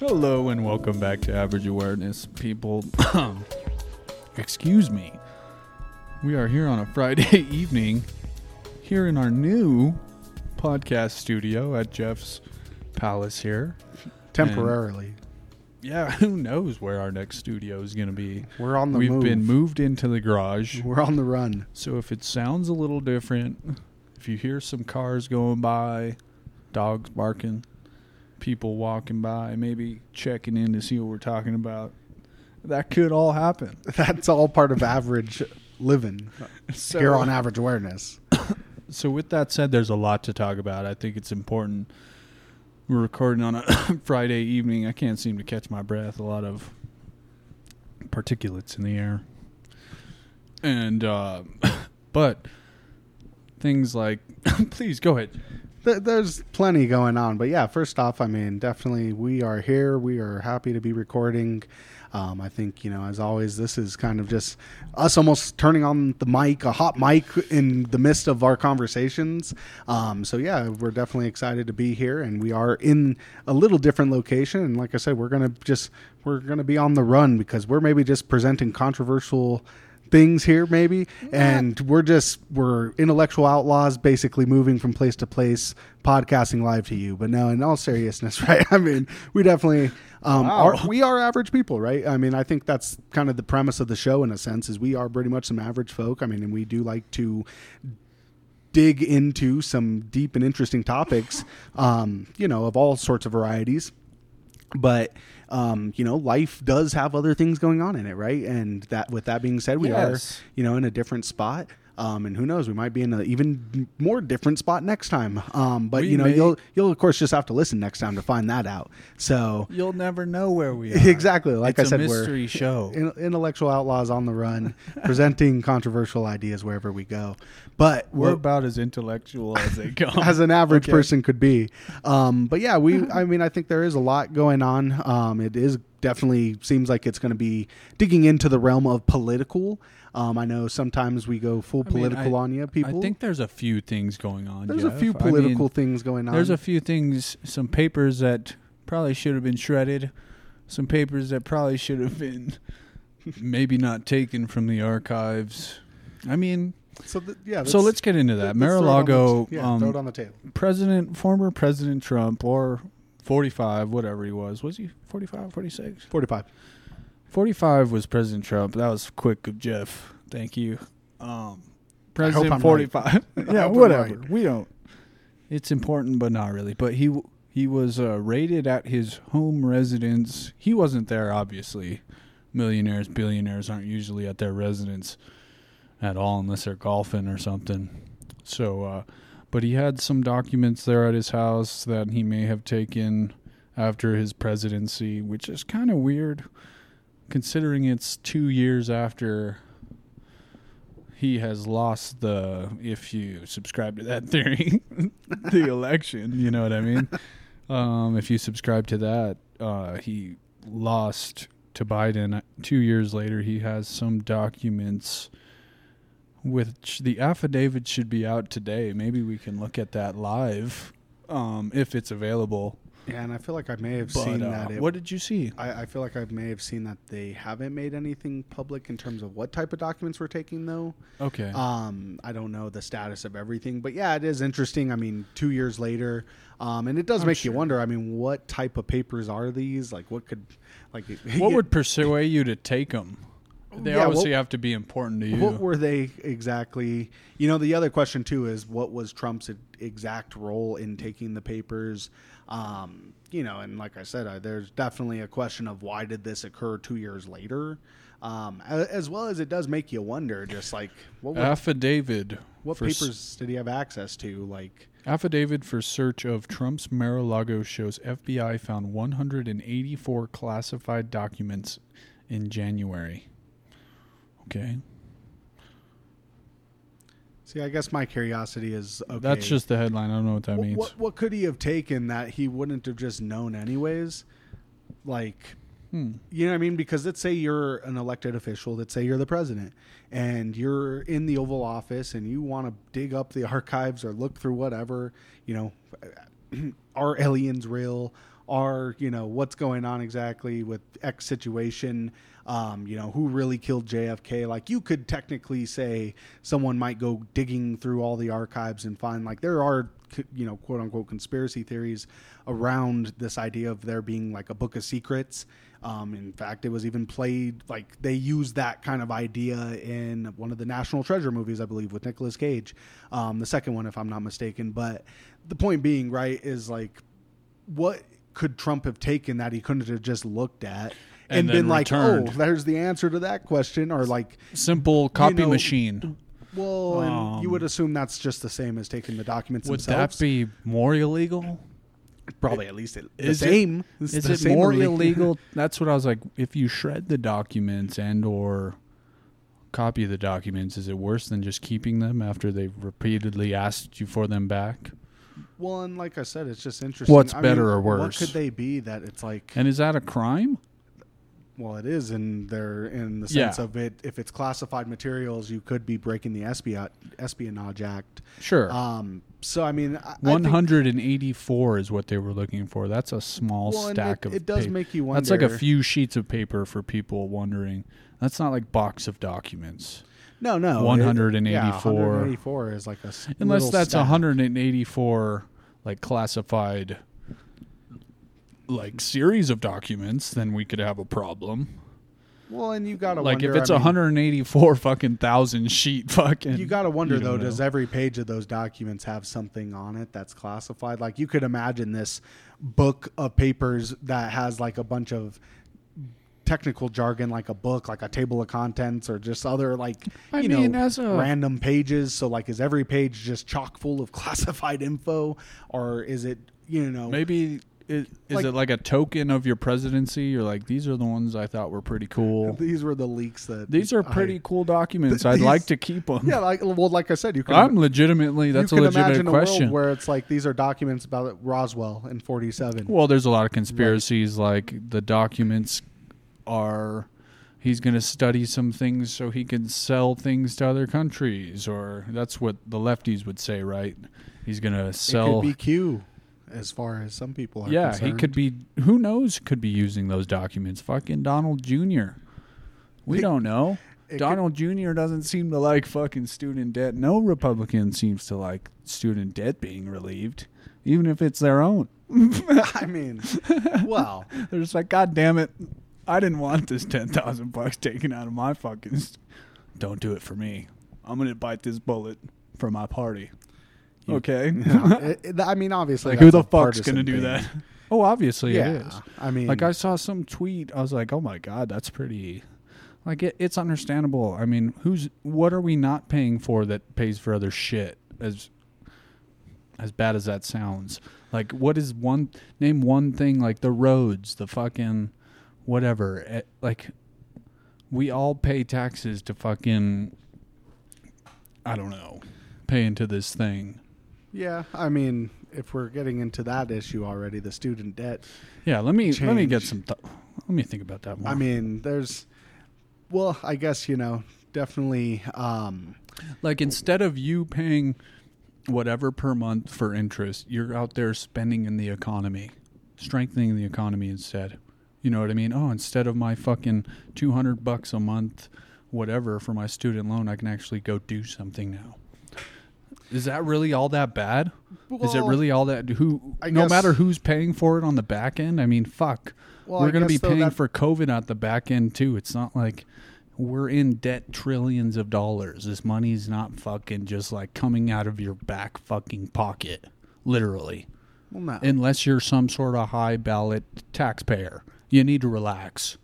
Hello and welcome back to Average Awareness, people. Excuse me. We are here on a Friday evening, here in our new podcast studio at Jeff's Palace here. temporarily. Yeah, who knows where our next studio is going to be? We're on the We've move. been moved into the garage. We're on the run. So if it sounds a little different, if you hear some cars going by, dogs barking, people walking by, maybe checking in to see what we're talking about, that could all happen. That's all part of average living So, here on average awareness. so with that said, there's a lot to talk about. I think it's important. We're recording on a Friday evening. I can't seem to catch my breath. A lot of particulates in the air. And uh, but things like please go ahead. Th- There's plenty going on, but yeah. First off, I mean, definitely we are here. We are happy to be recording. Um, I think you know, as always, this is kind of just us almost turning on the mic, a hot mic in the midst of our conversations. Um, so yeah, we're definitely excited to be here, and we are in a little different location. And like I said, we're gonna just we're gonna be on the run because we're maybe just presenting controversial things here maybe. And we're just we're intellectual outlaws basically moving from place to place podcasting live to you. But no in all seriousness right? I mean we definitely um Wow. are we are average people right? I mean i think that's kind of the premise of the show in a sense is we are pretty much some average folk. I mean and we do like to dig into some deep and interesting topics um you know of all sorts of varieties. But um, you know, life does have other things going on in it, right? And that, with that being said, we Yes. are, you know, in a different spot. Um, and who knows, we might be in an even more different spot next time. Um, but We you know, may- you'll you'll of course just have to listen next time to find that out. So You'll never know where we are. exactly, like it's I said, a we're mystery show. in- intellectual outlaws on the run, presenting controversial ideas wherever we go. But We're we're about as intellectual as they come. as an average Okay. person could be. Um, but yeah, we. I mean, I think there is a lot going on. Um, it is definitely seems like it's going to be digging into the realm of political. Um, I know sometimes we go full I mean, political I- on you, people. I think there's a few things going on. there's a Jeff. few I mean, political things going on. There's a few things, some papers that probably should have been shredded, some papers that probably should have been maybe not taken from the archives. I mean, so th- yeah. so let's get into that. Mar-a-Lago, yeah, throw it um, on the table. President, former President Trump, or 45, whatever he was. Was he 45, 46? Forty-five. 45 was President Trump. That was quick of Jeff. Thank you. Um, President I'm 45. I yeah, whatever. right. We don't. It's important, but not really. But he he was uh, raided at his home residence. He wasn't there, obviously. Millionaires, billionaires aren't usually at their residence at all unless they're golfing or something. So, uh, but he had some documents there at his house that he may have taken after his presidency, which is kind of weird considering it's two years after he has lost the if you subscribe to that theory the election you know what i mean? Um, if you subscribe to that uh, he lost to biden. Two years later he has some documents which the affidavit should be out today. Maybe we can look at that live um, if it's available Yeah, and I feel like I may have but seen uh, that. It, what did you see I, I feel like I may have seen that they haven't made anything public in terms of what type of documents we're taking, though. okay Um, I don't know the status of everything, but yeah, it is interesting. I mean, two years later, um, and it does I'm make you sure. wonder. I mean, what type of papers are these? Like, what could, like, What would persuade you to take them? They Yeah, obviously what- have to be important to you. what were they exactly? You know, the other question too is what was Trump's e- exact role in taking the papers? Um, you know, and like I said, I, there's definitely a question of why did this occur two years later, um, as well as it does make you wonder, just like what would, affidavit. what for s- papers did he have access to? Like, affidavit for search of Trump's Mar-a-Lago shows FBI found 184 classified documents in January. Okay, see, I guess my curiosity is okay. that's just the headline. I don't know what that What, means. what what could he have taken that he wouldn't have just known anyways? Like, Hmm. you know what I mean? Because let's say you're an elected official, let's say you're the president, and you're in the Oval Office and you want to dig up the archives or look through whatever, you know, are aliens real? are you know what's going on exactly with X situation. Um, you know who really killed JFK. Like you could technically say someone might go digging through all the archives and find like there are you know quote unquote conspiracy theories around this idea of there being like a book of secrets. Um, in fact, it was even played like they used that kind of idea in one of the National Treasure movies, I believe, with Nicolas Cage, um, the second one, if I'm not mistaken. But the point being, right, is like what could Trump have taken that he couldn't have just looked at and, And then been like, returned. oh, there's the answer to that question, or like, Simple copy know, machine. well, and you Um, would assume that's just the same as taking the documents Would themselves. that be more illegal? probably at least it, the Is same? It's Is the it same more illegal- illegal? That's what I was like. If you shred the documents and or copy the documents, is it worse than just keeping them after they've repeatedly asked you for them back? Well, and like I said, it's just interesting. What's I better mean, or What worse? could they be that it's like? And is that a crime? Well, it is in there in the Yeah. sense of it. If it's classified materials, you could be breaking the Espionage, Espionage Act. Sure. Um, so I mean, I- I think- One hundred and eighty-four is what they were looking for. That's a small Well, stack it, of. it does paper. make you wonder. That's like a few sheets of paper for people wondering. That's not like box of documents. No, no, it- 184. Yeah, 184 is like a. Unless that's stack. 184 like classified like series of documents, then we could have a problem. Well, and you gotta like wonder, if it's I mean, 184 fucking thousand sheet fucking You got to wonder you though, don't does every page of those documents have something on it that's classified? Like you could imagine this book of papers that has like a bunch of technical jargon, like a book, like a table of contents, or just other like I you mean, know a- random pages. So like, is every page just chock full of classified info, or is it you know maybe is, is Like- it like a token of your presidency? You're like these are the ones I thought were pretty cool. these were the leaks that These are I- pretty cool documents. Th- I'd these- like to keep them. yeah, like well, like I said, you can I'm legitimately that's a legitimate a question. world where it's like these are documents about Roswell in '47. Well, there's a lot of conspiracies. Like the documents are, he's going to study some things so he can sell things to other countries, or that's what the lefties would say, right? He's going to It sell. could be Q, as far as some people are. yeah, he could be. Who knows? Could be using those documents. Fucking Donald Jr. We It- don't know. could- Donald Jr. doesn't seem to like fucking student debt. No Republican seems to like student debt being relieved, even if it's their own. I mean, well, They're just like, God damn it. I didn't want this 10,000 bucks taken out of my fucking. St- Don't do it for me. I'm going to bite this bullet for my party. Okay? it- it- I mean, obviously, like, who the a fuck's going to do thing. that? Oh, obviously Yeah, it is. I mean, Like, I saw some tweet. I was like, oh my God, that's pretty. Like, it, it's understandable. I mean, who's. What are we not paying for that pays for other shit? As. As bad as that sounds. Like, what is one. Name one thing, like the roads, the fucking. Whatever. Eh, Like, we all pay taxes to fucking. I don't know. Pay into this thing. Yeah, I mean, if we're getting into that issue already, the student debt. Yeah, let me let me get some. Th- let me think about that more. I mean, there's, well, I guess you know, definitely. Um, Like instead of you paying whatever per month for interest, you're out there spending in the economy, strengthening the economy instead. You know what I mean? Oh, instead of my fucking 200 bucks a month whatever for my student loan, I can actually go do something now. Is that really all that bad? Is it really all that who I no guess- matter who's paying for it on the back end? I mean, fuck. Well, we're going to be paying that- for COVID at the back end too. It's not like we're in debt trillions of dollars. This money's not fucking just like coming out of your back fucking pocket, literally. well, no. Unless you're some sort of high ballot taxpayer. You need to relax.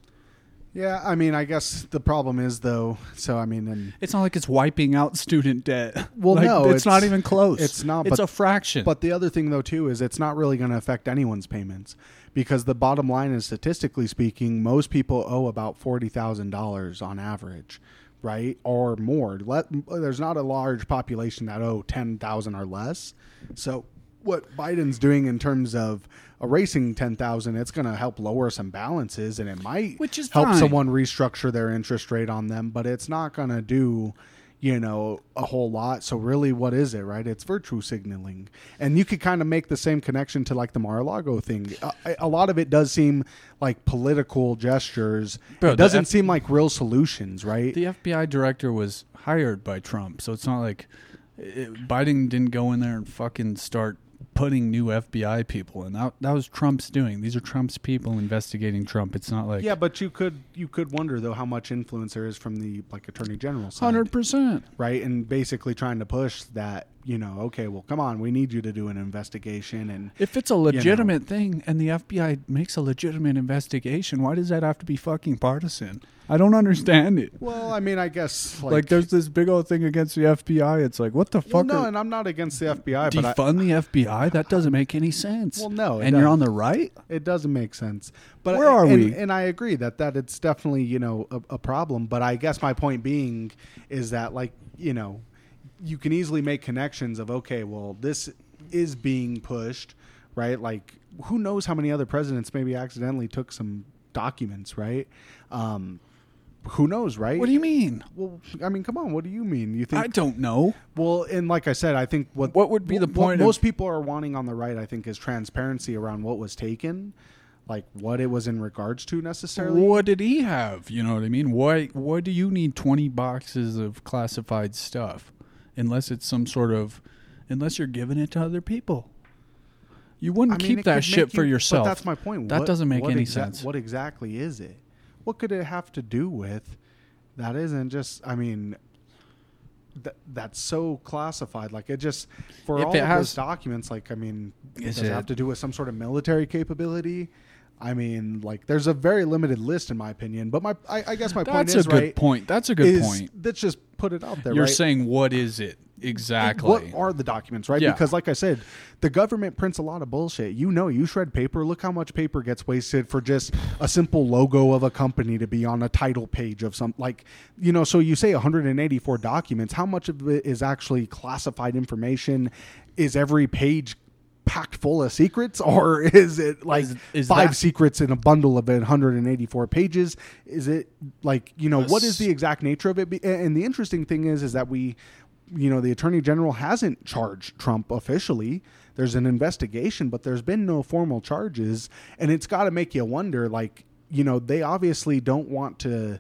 Yeah, I mean, I guess the problem is though. So I mean, and It's not like it's wiping out student debt. Well, Like, no, it's, not even close. it's not, It's but- a fraction. But the other thing, though, too, is it's not really going to affect anyone's payments because the bottom line is, statistically speaking, most people owe about forty thousand dollars on average, right, or more. Let, there's not a large population that owe ten thousand or less. So, what Biden's doing in terms of erasing ten thousand, it's going to help lower some balances, and it might Which is help fine. someone restructure their interest rate on them, but it's not going to do. you know, a whole lot. So really, what is it, right? It's virtue signaling, and you could kind of make the same connection to like the Mar-a-Lago thing. A, a lot of it does seem like political gestures. Bro, it doesn't F- seem like real solutions, right? The FBI director was hired by Trump, so it's not like it, Biden didn't go in there and fucking start putting new FBI people in. That that was Trump's doing. These are Trump's people investigating Trump. It's not like yeah, but you could you could wonder though how much influence there is from the like attorney general side. hundred percent. right? And basically trying to push that, you know, okay, well, come on, we need you to do an investigation. And If it's a legitimate thing and the FBI makes a legitimate investigation, why does that have to be fucking partisan? I don't understand it. well, I mean, I guess Like, like, there's this big old thing against the FBI. It's like, what the well, fuck? no, are- and I'm not against the FBI, but I, defund the FBI? That doesn't make any sense. Well, no, it and you're doesn't. on the right. it doesn't make sense. But Where are and, we? And I agree that that it's definitely you know a, a problem. But I guess my point being is that like you know you can easily make connections of okay, well, this is being pushed, right? Like who knows how many other presidents maybe accidentally took some documents, right? Um, who knows, right? What do you mean? Well, I mean, come on. What do you mean? You think? I don't know. well, and like I said, I think what What would be the point of- most people are wanting on the right, I think, is transparency around what was taken, like what it was in regards to necessarily. What did he have? You know what I mean? Why why do you need 20 boxes of classified stuff unless it's some sort of unless you're giving it to other people? You wouldn't mean, keep it that could shit make for you- yourself. But that's my point. That doesn't make any sense. What exactly is it? What could it have to do with? That isn't just. I mean. Th- that's so classified. Like it just for If all of has- those documents. Like I mean, does it have to do with some sort of military capability? I mean, like there's a very limited list in my opinion. But my, I, I guess my point is That's a good right. point. That's a good point. Let's just put it out there. You're right? saying what is it exactly? What are the documents, right? Yeah. Because, like I said, the government prints a lot of bullshit. You know, you shred paper. Look how much paper gets wasted for just a simple logo of a company to be on a title page of some, like, you know. So you say 184 documents. How much of it is actually classified information? Is every page packed full of secrets, or is it like Is- is five that- secrets in a bundle of 184 pages? Is it like you know what is the exact nature of it? And the interesting thing is, is that we, you know, the attorney general hasn't charged Trump officially. There's an investigation, but there's been no formal charges, and it's got to make you wonder. Like, you know, they obviously don't want to.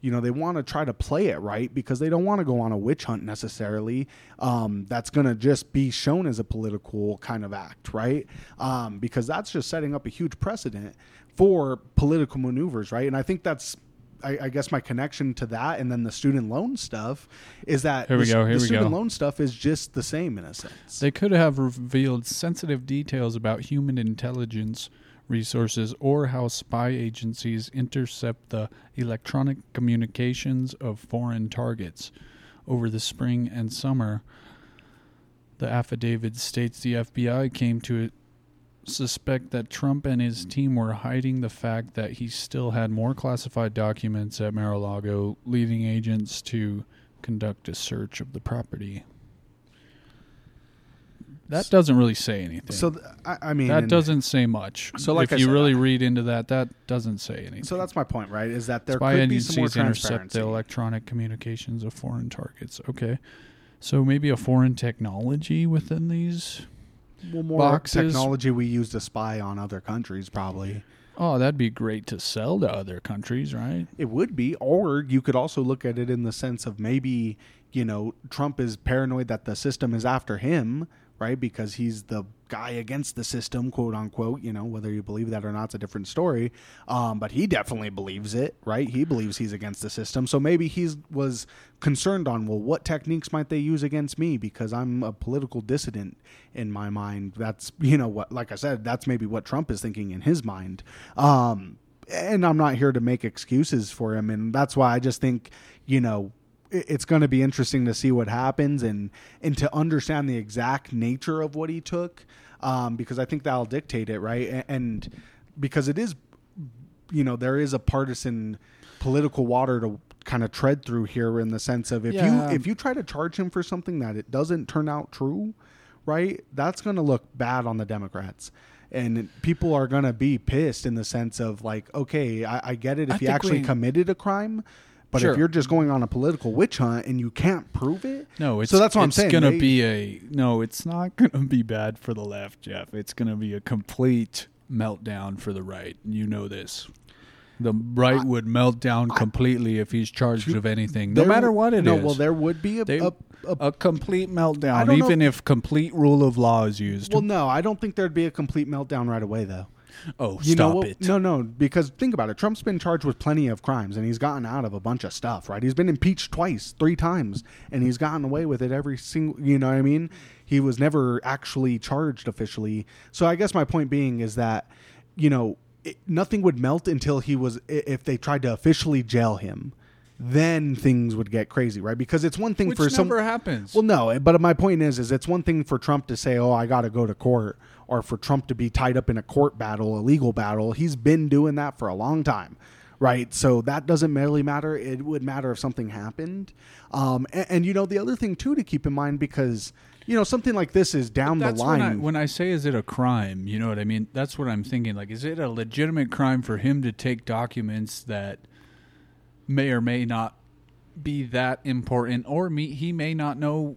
You know, they want to try to play it right because they don't want to go on a witch hunt necessarily. Um, that's going to just be shown as a political kind of act, right? Um, because that's just setting up a huge precedent for political maneuvers, right? And I think that's I, I guess my connection to that and then the student loan stuff is that Here we the, go, here the we student go. loan stuff is just the same in a sense. They could have revealed sensitive details about human intelligence resources or how spy agencies intercept the electronic communications of foreign targets. Over the spring and summer, the affidavit states the FBI came to suspect that Trump and his team were hiding the fact that he still had more classified documents at Mar-a-Lago, leading agents to conduct a search of the property. That doesn't really say anything. so th- I, I mean, that doesn't say much. So like if I you said, really read into that, that doesn't say anything. So that's my point, right? Is that there Spy could be some more intercept the electronic communications of foreign targets. Okay, so maybe a foreign technology within these. Well, more boxes. technology we use to spy on other countries, probably. Oh, that'd be great to sell to other countries, right? It would be, or you could also look at it in the sense of maybe you know Trump is paranoid that the system is after him, right? Because he's the guy against the system, quote unquote. You know, whether you believe that or not, it's a different story. Um, but he definitely believes it, right? He believes he's against the system. So maybe he was concerned on well, what techniques might they use against me because I'm a political dissident in my mind. That's you know what, like I said, that's maybe what Trump is thinking in his mind. Um, and I'm not here to make excuses for him, and that's why I just think you know it's going to be interesting to see what happens and and to understand the exact nature of what he took um, because I think that'll dictate it right and because it is you know there is a partisan political water to kind of tread through here in the sense of if Yeah. you if you try to charge him for something that it doesn't turn out true right that's going to look bad on the democrats and people are going to be pissed in the sense of like okay i, I get it I if he think actually we- committed a crime But Sure. if you're just going on a political witch hunt and you can't prove it, No, it's so that's what I'm it's saying. gonna be a no. It's not gonna be bad for the left, Jeff. It's gonna be a complete meltdown for the right. You know this. The right would melt down completely if he's charged of anything, no matter what it is. no, well, there would be a, They- a, a a complete meltdown, don't know even if complete rule of law is used. well, no, I don't think there'd be a complete meltdown right away, though. Oh, You stop know, it! no, no, because think about it. Trump's been charged with plenty of crimes, and he's gotten out of a bunch of stuff. Right? He's been impeached twice, three times, and he's gotten away with it every single. You know what I mean? He was never actually charged officially. So I guess my point being is that, you know, it, nothing would melt until he was. If they tried to officially jail him, then things would get crazy, right? Because it's one thing Which for some. never happens. Well, no, but my point is, is it's one thing for Trump to say, "Oh, I got to go to court," or for Trump to be tied up in a court battle, a legal battle. He's been doing that for a long time, right? So that doesn't really matter. It would matter if something happened. Um, and, and you know, the other thing too to keep in mind because you know something like this is down the line. when I, when I say is it a crime, you know what I mean? That's what I'm thinking. Like, is it a legitimate crime for him to take documents that may or may not be that important, or me, he may not know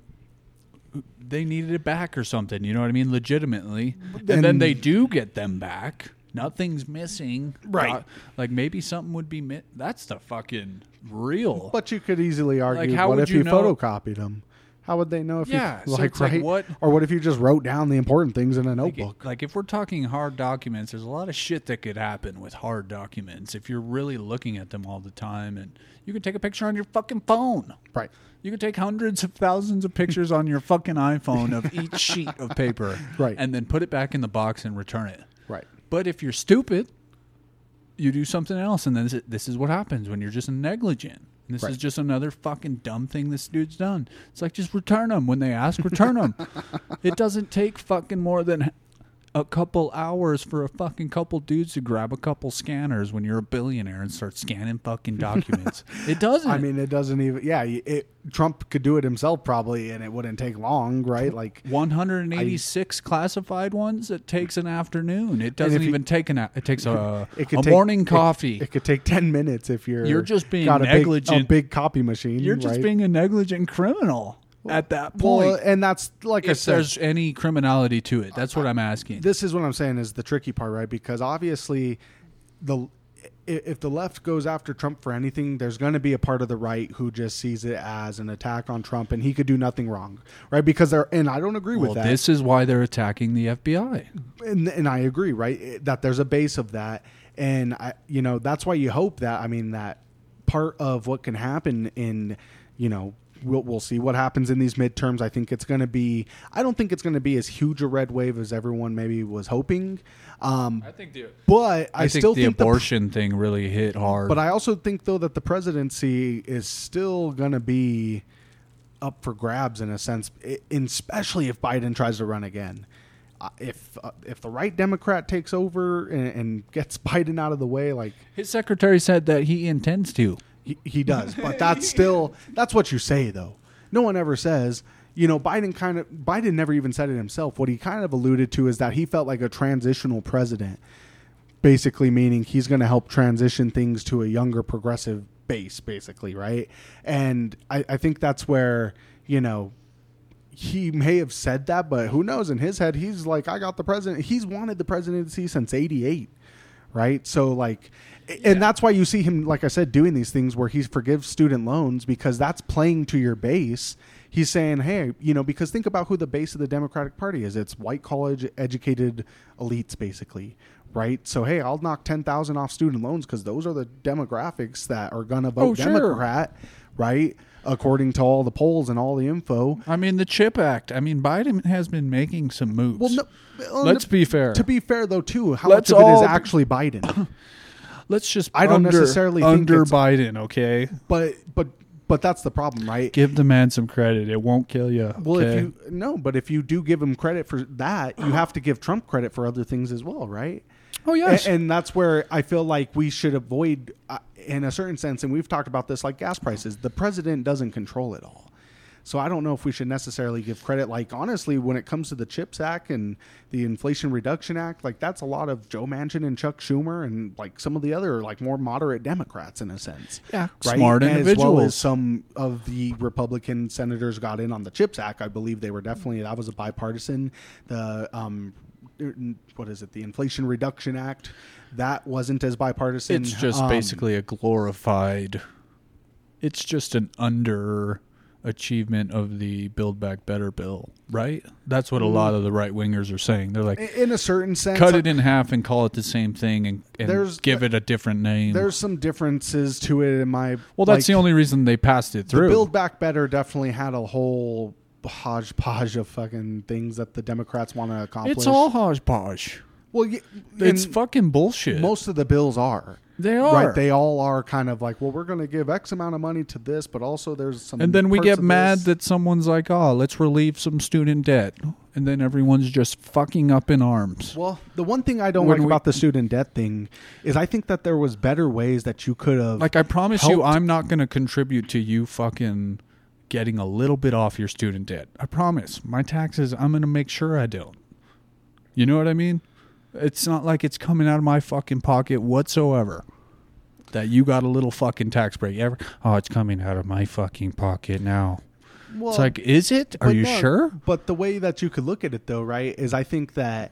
they needed it back or something? You know what I mean? Legitimately, and then then- they do get them back. Nothing's missing, Right. Uh, like maybe something would be. Mi- that's the fucking real. but you could easily argue, Like, how what if you you know- photocopied them? How would they know if Yeah, you so like it's like, right? what- Or what if you just wrote down the important things in a Like, notebook? like if we're talking hard documents, there's a lot of shit that could happen with hard documents if you're really looking at them all the time. And you can take a picture on your fucking phone. right. You can take hundreds of thousands of pictures on your fucking iPhone of each sheet of paper, Right. And then put it back in the box and return it. Right. But if you're stupid, you do something else, and then this, this is what happens when you're just negligent. This Right. is just another fucking dumb thing this dude's done. It's like just return them when they ask. Return them. it doesn't take fucking more than a couple hours for a fucking couple dudes to grab a couple scanners when you're a billionaire and start scanning fucking documents. it doesn't. I mean, it doesn't even. Yeah, it, Trump could do it himself probably, and it wouldn't take long, right? Like, 186 classified ones. It takes an afternoon. It doesn't if you- even take an. a- It takes a, it could a take, morning coffee. It, could take ten minutes if you're. You're just being got a big, a big copy machine. You're just right? being a negligent criminal at that point. Well, and that's like I if said. there's any criminality to it, that's what I'm asking. This is what I'm saying is the tricky part, right? Because obviously, the if the left goes after Trump for anything, there's going to be a part of the right who just sees it as an attack on Trump, and he could do nothing wrong, right? Because they're, and I don't agree well, with that. this is why they're attacking the FBI. and, and I agree, right? That there's a base of that, and I, you know, that's why you hope that. I mean, that part of what can happen in, you know, we'll we'll see what happens in these midterms. I think it's going to be. I don't think it's going to be as huge a red wave as everyone maybe was hoping. Um, I think the but I, I, think still the think the abortion thing really hit hard. but I also think though that the presidency is still going to be up for grabs in a sense, i- especially if Biden tries to run again. Uh, if uh, if the right Democrat takes over and, and gets Biden out of the way, like His secretary said that he intends to. He, he does, but that's still that's what you say though. No one ever says. You know, Biden kind of Biden never even said it himself. What he kind of alluded to is that he felt like a transitional president, basically meaning he's going to help transition things to a younger progressive base, basically, right? And I, I think that's where you know he may have said that, but who knows? In his head, he's like, I got the president. He's wanted the presidency since '88, right? So like, and that's why you see him, like I said, doing these things where he forgives student loans because that's playing to your base. He's saying, hey, you know, because think about who the base of the Democratic Party is. It's white college educated elites, basically, right? So hey, I'll knock ten thousand off student loans because those are the demographics that are gonna vote Oh, sure. Democrat, right? According to all the polls and all the info. I mean, the Chip Act. I mean, Biden has been making some moves. Well, no, Let's be fair. To be fair, though, too, how Let's much of it is actually Biden? Let's just. I don't under, necessarily under Biden. Okay, but but but that's the problem, right? give the man some credit. It won't kill you. Well, okay? if you no, but if you do give him credit for that, you have to give Trump credit for other things as well, right? oh yes, A- And, that's where I feel like we should avoid, uh, in a certain sense, and we've talked about this, like gas prices. The president doesn't control it all. So I don't know if we should necessarily give credit. Like honestly, when it comes to the CHIPS Act and the Inflation Reduction Act, like that's a lot of Joe Manchin and Chuck Schumer and like some of the other like more moderate Democrats in a sense. Yeah, smart As well individuals. as some of the Republican senators got in on the CHIPS Act. I believe they were definitely that was a bipartisan. The um, what is it? The Inflation Reduction Act that wasn't as bipartisan. It's just Um, basically a glorified. It's just an under achievement of the Build Back Better bill, right? That's what a mm-hmm. lot of the right wingers are saying. They're like, in a certain sense. cut it in half and call it the same thing and, and There's- give it a different name. There's some differences to it in my. well, that's like, the only reason they passed it The through. Build Back Better definitely had a whole hodgepodge of fucking things that the Democrats want to accomplish. it's all hodgepodge. well, It's fucking bullshit. most of the bills are. They are. Right, they all are kind of like, well, we're going to give X amount of money to this, but also there's some. and then we get mad this- that someone's like, "Oh, let's relieve some student debt," and then everyone's just fucking up in arms. Well, the one thing I don't When like we- about the student debt thing is I think that there was better ways that you could have. Like I promise you, I'm not going to contribute to you fucking getting a little bit off your student debt. I promise. My taxes, I'm going to make sure I don't. You know what I mean? It's not like it's coming out of my fucking pocket whatsoever. That you got a little fucking tax break. Ever? Oh, it's coming out of my fucking pocket now. well, it's like, is it? Are you no, sure? But the way that you could look at it, though, right, is I think that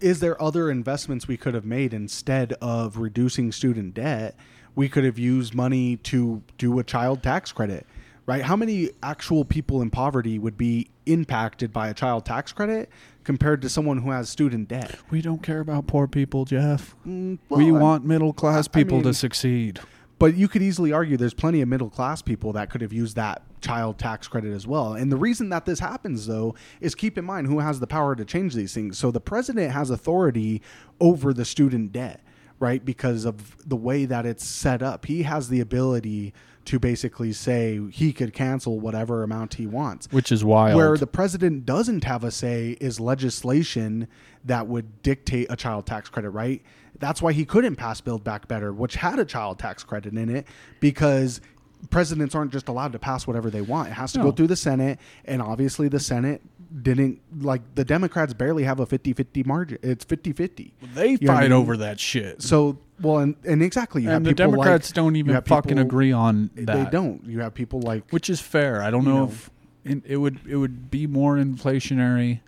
is there other investments we could have made instead of reducing student debt? We could have used money to do a child tax credit, right? How many actual people in poverty would be impacted by a child tax credit compared to someone who has student debt? We don't care about poor people, Jeff. Mm, we well, I- want middle class I people to succeed. But you could easily argue there's plenty of middle class people that could have used that child tax credit as well. And the reason that this happens, though, is keep in mind who has the power to change these things. So the president has authority over the student debt, right? Because of the way that it's set up. He has the ability to basically say he could cancel whatever amount he wants. Which is wild. Where the president doesn't have a say is legislation that would dictate a child tax credit, right? That's why he couldn't pass Build Back Better, which had a child tax credit in it, because presidents aren't just allowed to pass whatever they want. It has to No. go through the Senate, and obviously the Senate didn't like the Democrats barely have a 50-50 margin. It's 50-50. they You know I fight mean? over that shit. So, well, and, and exactly, you have and the Democrats like- don't even fucking people- agree on that. They don't. You have people like which is fair. I don't know, know. if it, it would it would be more inflationary.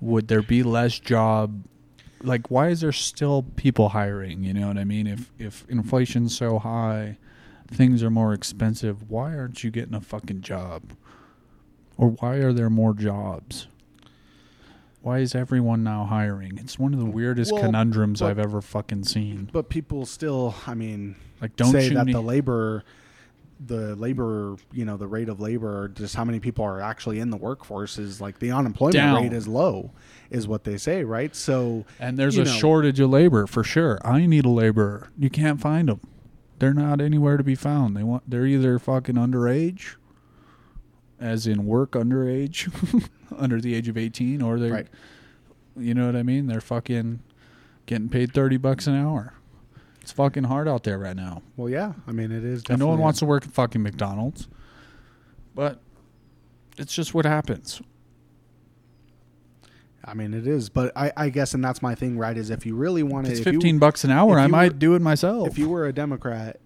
Would there be less job? Like, why is there still people hiring? You know what I mean? If if inflation's so high, things are more expensive. Why aren't you getting a fucking job? Or why are there more jobs? Why is everyone now hiring? It's one of the weirdest Well, conundrums but- I've ever fucking seen. but people still, I mean, Like, don't say that need- the labor the labor you know the rate of labor just how many people are actually in the workforce is like the unemployment Down. rate is low is what they say right so And there's a know, shortage of labor for sure. I need a laborer. You can't find them. They're not anywhere to be found. They want. They're either fucking underage, as in work underage, under the age of eighteen, or they're, Right. you know what I mean. They're fucking getting paid thirty bucks an hour. It's fucking hard out there right now, well yeah i mean it is and no one wants to work at fucking McDonald's. But it's just what happens. i mean it is but i i guess and that's my thing right is if you really wanted It's if you- fifteen bucks an hour. I might were- do it myself. if you were a Democrat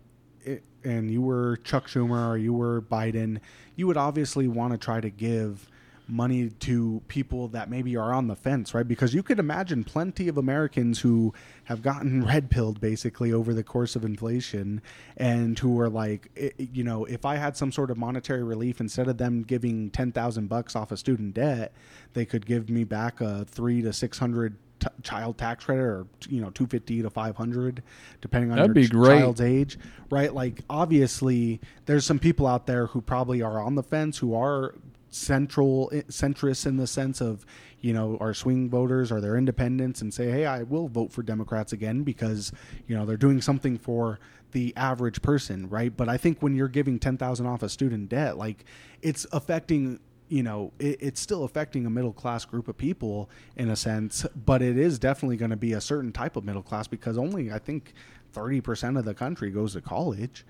and you were Chuck Schumer or you were Biden, you would obviously want to try to give money to people that maybe are on the fence, right? Because you could imagine plenty of Americans who have gotten red pilled basically over the course of inflation and who are like, you know, if I had some sort of monetary relief instead of them giving 10,000 bucks off a student debt, they could give me back a 3 to 600 t- child tax credit or you know 250 to 500 depending on That'd your be great. child's age right like obviously there's some people out there who probably are on the fence who are central eh, centrists in the sense of you know are swing voters or they're independents and say hey I will vote for Democrats again because you know they're doing something for the average person right but I think when you're giving 10,000 off a student debt like it's affecting you know it, it's still affecting a middle class group of people in a sense but it is definitely going to be a certain type of middle class because only i think 30% of the country goes to college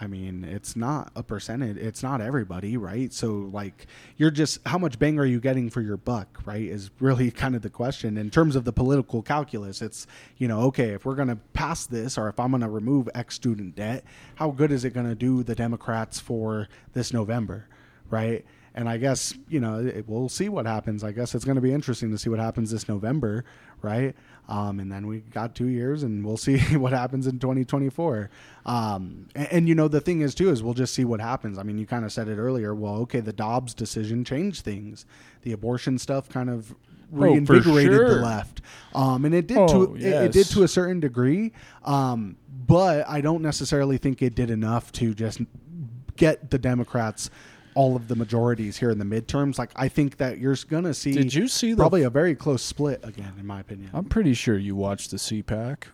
I mean, it's not a percentage. It's not everybody, right? So, like, you're just how much bang are you getting for your buck, right? Is really kind of the question in terms of the political calculus. It's you know, okay, if we're going to pass this, or if I'm going to remove X student debt, how good is it going to do the Democrats for this November, right? And I guess you know it, we'll see what happens. I guess it's going to be interesting to see what happens this November, right? Um, and then we got two years, and we'll see what happens in 2024. Um, and, and, you know, the thing is too is we'll just see what happens. I mean, you kind of said it earlier. Well, okay, the Dobbs decision changed things. The abortion stuff kind of reinvigorated oh, sure. the left, um, and it did oh, to yes. it, it, did to a certain degree. Um, but I don't necessarily think it did enough to just get the Democrats all of the majorities here in the midterms. Like I think that you're going to see. Did you see probably a very close split again, in my opinion. I'm pretty sure you watched the CPAC.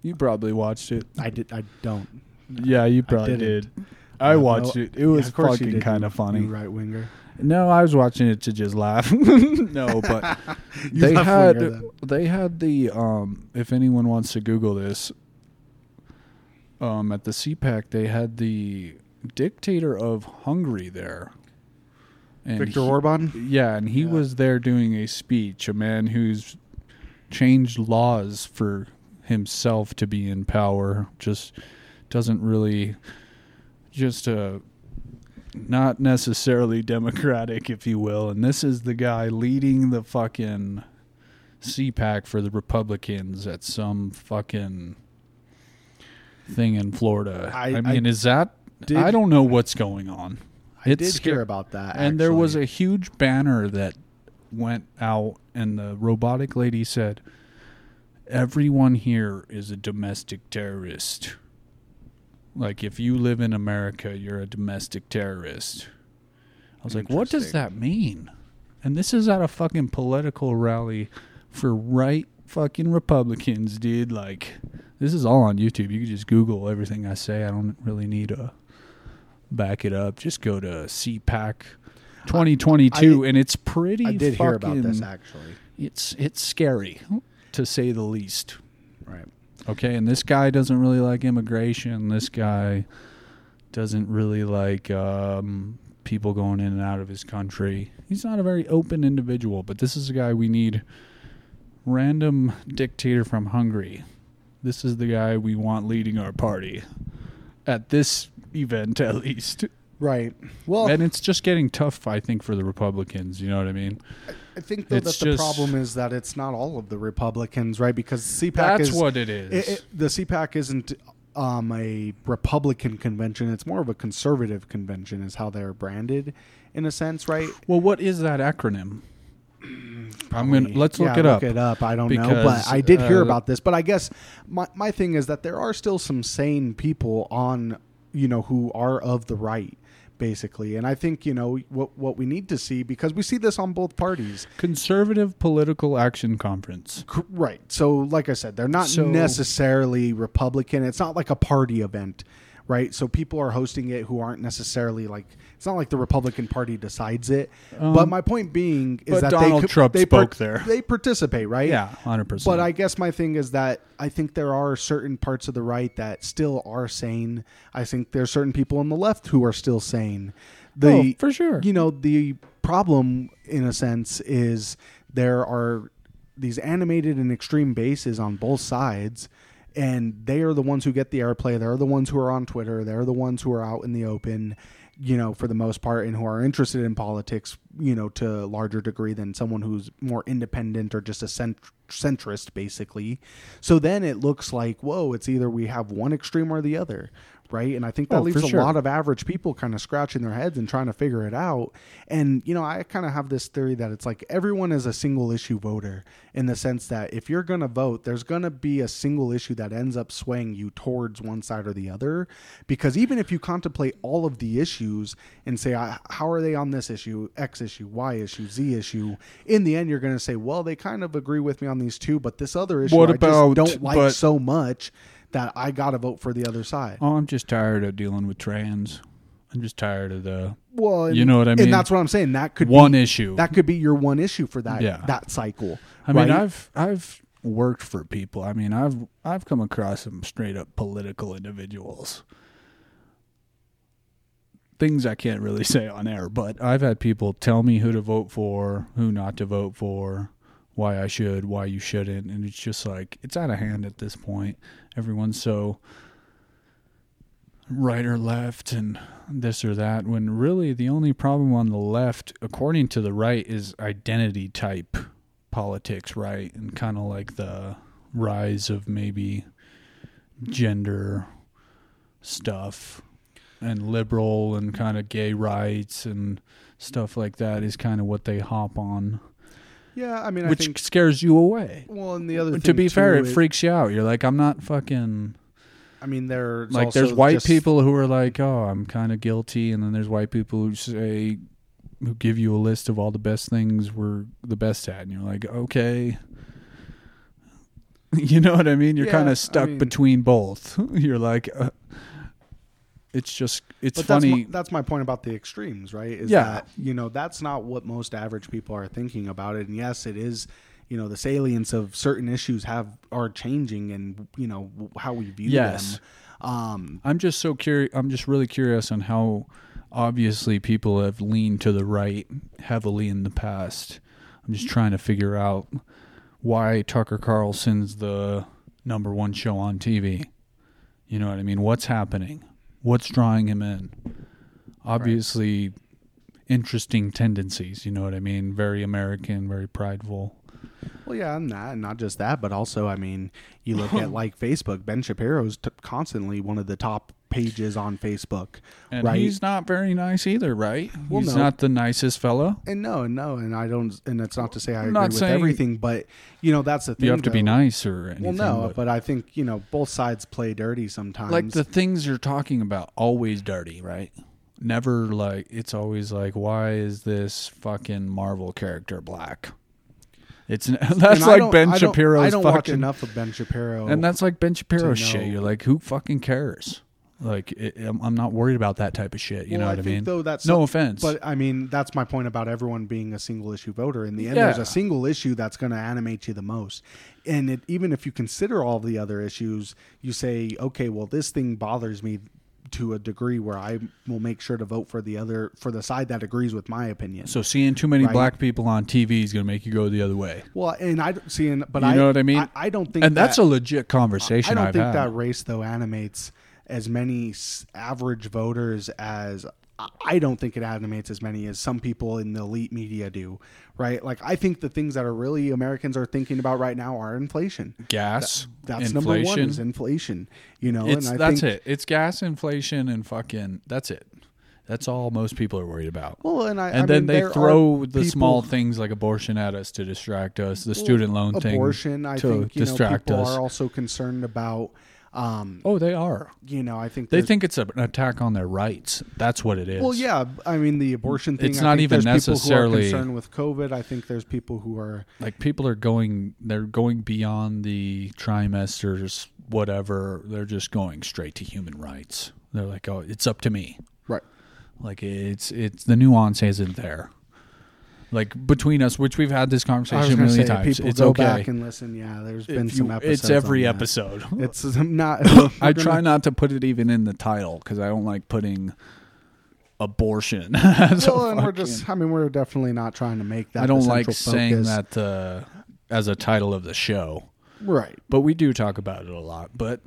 You probably watched it. I did. I don't. Yeah, you probably I did. I watched it. It was yeah, fucking kind of funny. Right winger. No, I was watching it to just laugh. no, but they had winger, they had the um. If anyone wants to Google this, um, at the CPAC they had the dictator of Hungary there. And Viktor he, Orban? Yeah, and he yeah. was there doing a speech, a man who's changed laws for himself to be in power, just doesn't really just uh not necessarily democratic if you will and this is the guy leading the fucking CPAC for the Republicans at some fucking thing in Florida. I, I mean, I, is that did, I don't know what's going on. I it's did scary. hear about that. And actually. there was a huge banner that went out, and the robotic lady said, Everyone here is a domestic terrorist. Like, if you live in America, you're a domestic terrorist. I was like, what does that mean? And this is at a fucking political rally for right fucking Republicans, dude. Like, this is all on YouTube. You can just Google everything I say. I don't really need a back it up. Just go to CPAC 2022, I, and it's pretty. I did fucking, hear about this actually. It's it's scary to say the least. Right. Okay, and this guy doesn't really like immigration. This guy doesn't really like um, people going in and out of his country. He's not a very open individual, but this is a guy we need. Random dictator from Hungary. This is the guy we want leading our party at this event at least. Right. Well, and it's just getting tough, I think, for the Republicans. You know what I mean? I think though that the problem is that it's not all of the Republicans, right? Because CPAC that's is what it is. It, it, the CPAC isn't um, a Republican convention; it's more of a conservative convention, is how they're branded, in a sense, right? Well, what is that acronym? I'm gonna let's look yeah, it up. Look it up. I don't because, know, but I did hear uh, about this. But I guess my my thing is that there are still some sane people on you know, who are of the right basically. And I think, you know, what what we need to see because we see this on both parties. Conservative Political Action Conference. Right. So like I said, they're not so, necessarily Republican. It's not like a party event, right? So people are hosting it who aren't necessarily like it's not like the Republican Party decides it. Um, but my point being is that Donald they, Trump they spoke there. They participate, right? Yeah, hundred percent. But I guess my thing is that I think there are certain parts of the right that still are sane. I think there's certain people on the left who are still sane. The, oh, for sure. You know, the problem in a sense is there are these animated and extreme bases on both sides and they are the ones who get the airplay. They're the ones who are on Twitter. They're the ones who are out in the open you know, for the most part, and who are interested in politics, you know, to a larger degree than someone who's more independent or just a cent- centrist, basically. So then it looks like, whoa, it's either we have one extreme or the other, right? And I think that oh, leaves a sure. lot of average people kind of scratching their heads and trying to figure it out. And you know, I kind of have this theory that it's like everyone is a single issue voter in the sense that if you're going to vote, there's going to be a single issue that ends up swaying you towards one side or the other because even if you contemplate all of the issues and say how are they on this issue, X issue, Y issue, Z issue, in the end you're going to say, well, they kind of agree with me on these two, but this other issue what I about, don't like so much that I got to vote for the other side. Oh, I'm just tired of dealing with trans. I'm just tired of the. Well, and, you know what I mean. And that's what I'm saying. That could one be, issue. That could be your one issue for that yeah. that cycle. I right? mean, I've I've worked for people. I mean, I've I've come across some straight up political individuals, things I can't really say on air, but I've had people tell me who to vote for, who not to vote for, why I should, why you shouldn't, and it's just like it's out of hand at this point. Everyone's so right or left and this or that when really the only problem on the left according to the right is identity type politics right and kind of like the rise of maybe gender stuff and liberal and kind of gay rights and stuff like that is kind of what they hop on Yeah, I mean, I which think. scares you away. Well, and the other to be fair too, it freaks you out. You're like i'm not fucking I mean, there's like there's white just- people who are like oh i'm kind of guilty and then there's white people who say who give you a list of all the best things we're the best at and you're like okay. You know what i mean? You're Yeah, kind of stuck mean- between both. You're like uh, it's just it's But funny That's my, that's my point about the extremes, right? Is Yeah. that you know that's not what most average people are thinking about it. And yes, it is. You know, the salience of certain issues have are changing, and you know how we view Yes. them. Um, i'm just so curious i'm just really curious on how obviously people have leaned to the right heavily in the past i'm just trying to figure out why tucker carlson's the number one show on tv you know what i mean what's happening what's drawing him in? Obviously interesting tendencies you know what i mean? Very american very prideful. Well, yeah, and that, and not just that, but also, I mean, you look at like Facebook. Ben Shapiro's t- constantly one of the top pages on Facebook, and right? he's not very nice either right Well, he's no. not the nicest fellow and no, and no, and I don't, and it's not to say I I'm agree not with everything, but you know that's the thing. you have to be nice or anything Well, no, but- but, I think you know both sides play dirty sometimes. like the things you're talking about always dirty right never like it's always like why is this fucking marvel character black it's And that's I like ben I don't- I don't watch enough of Ben Shapiro, and that's like ben shapiro's to shit you're like who fucking cares like it, I'm, I'm not worried about that type of shit you Well, know I what i mean Though that's no offense But I mean, that's my point about everyone being a single issue voter. In the end, Yeah. there's a single issue that's going to animate you the most. And it, even if you consider all the other issues, you say, okay, well, this thing bothers me to a degree where I will make sure to vote for the other for the side that agrees with my opinion. so seeing too many Right. black people on tv is going to make you go the other way well, and I don't see, but You I know what I mean? I, I don't think, and that's a legit conversation I don't have think had. that race though animates as many average voters as I- don't think it animates as many as some people in the elite media do, right? Like I think the things that are really Americans are thinking about right now are inflation. gas That's inflation number one is inflation. You know, It's and I that's think, it. It's gas inflation and fucking that's it. That's all most people are worried about. Well, and I And I then mean, they throw the people- small things like abortion at us to distract us. The student loan abortion. thing abortion. I think you know people us. are also concerned about. Um, oh, they are. you know, I think They think it's an attack on their rights. That's what it is. Well, yeah, I mean the abortion thing. It's I not even necessarily- who are concerned with COVID. I think there's people who are like people are going they're going beyond the trimesters whatever they're just going straight to human rights they're like oh it's up to me right. like it's it's the nuance isn't there like between us which we've had this conversation million say, times people it's go okay back and listen. Yeah, there's been If some episodes. it's every episode It's not. i try not to put it even in the title because i don't like putting abortion as a Well, and we're just. I mean, we're definitely not trying to make that. i don't like saying focus. that uh, as a title of the show Right. but we do talk about it a lot but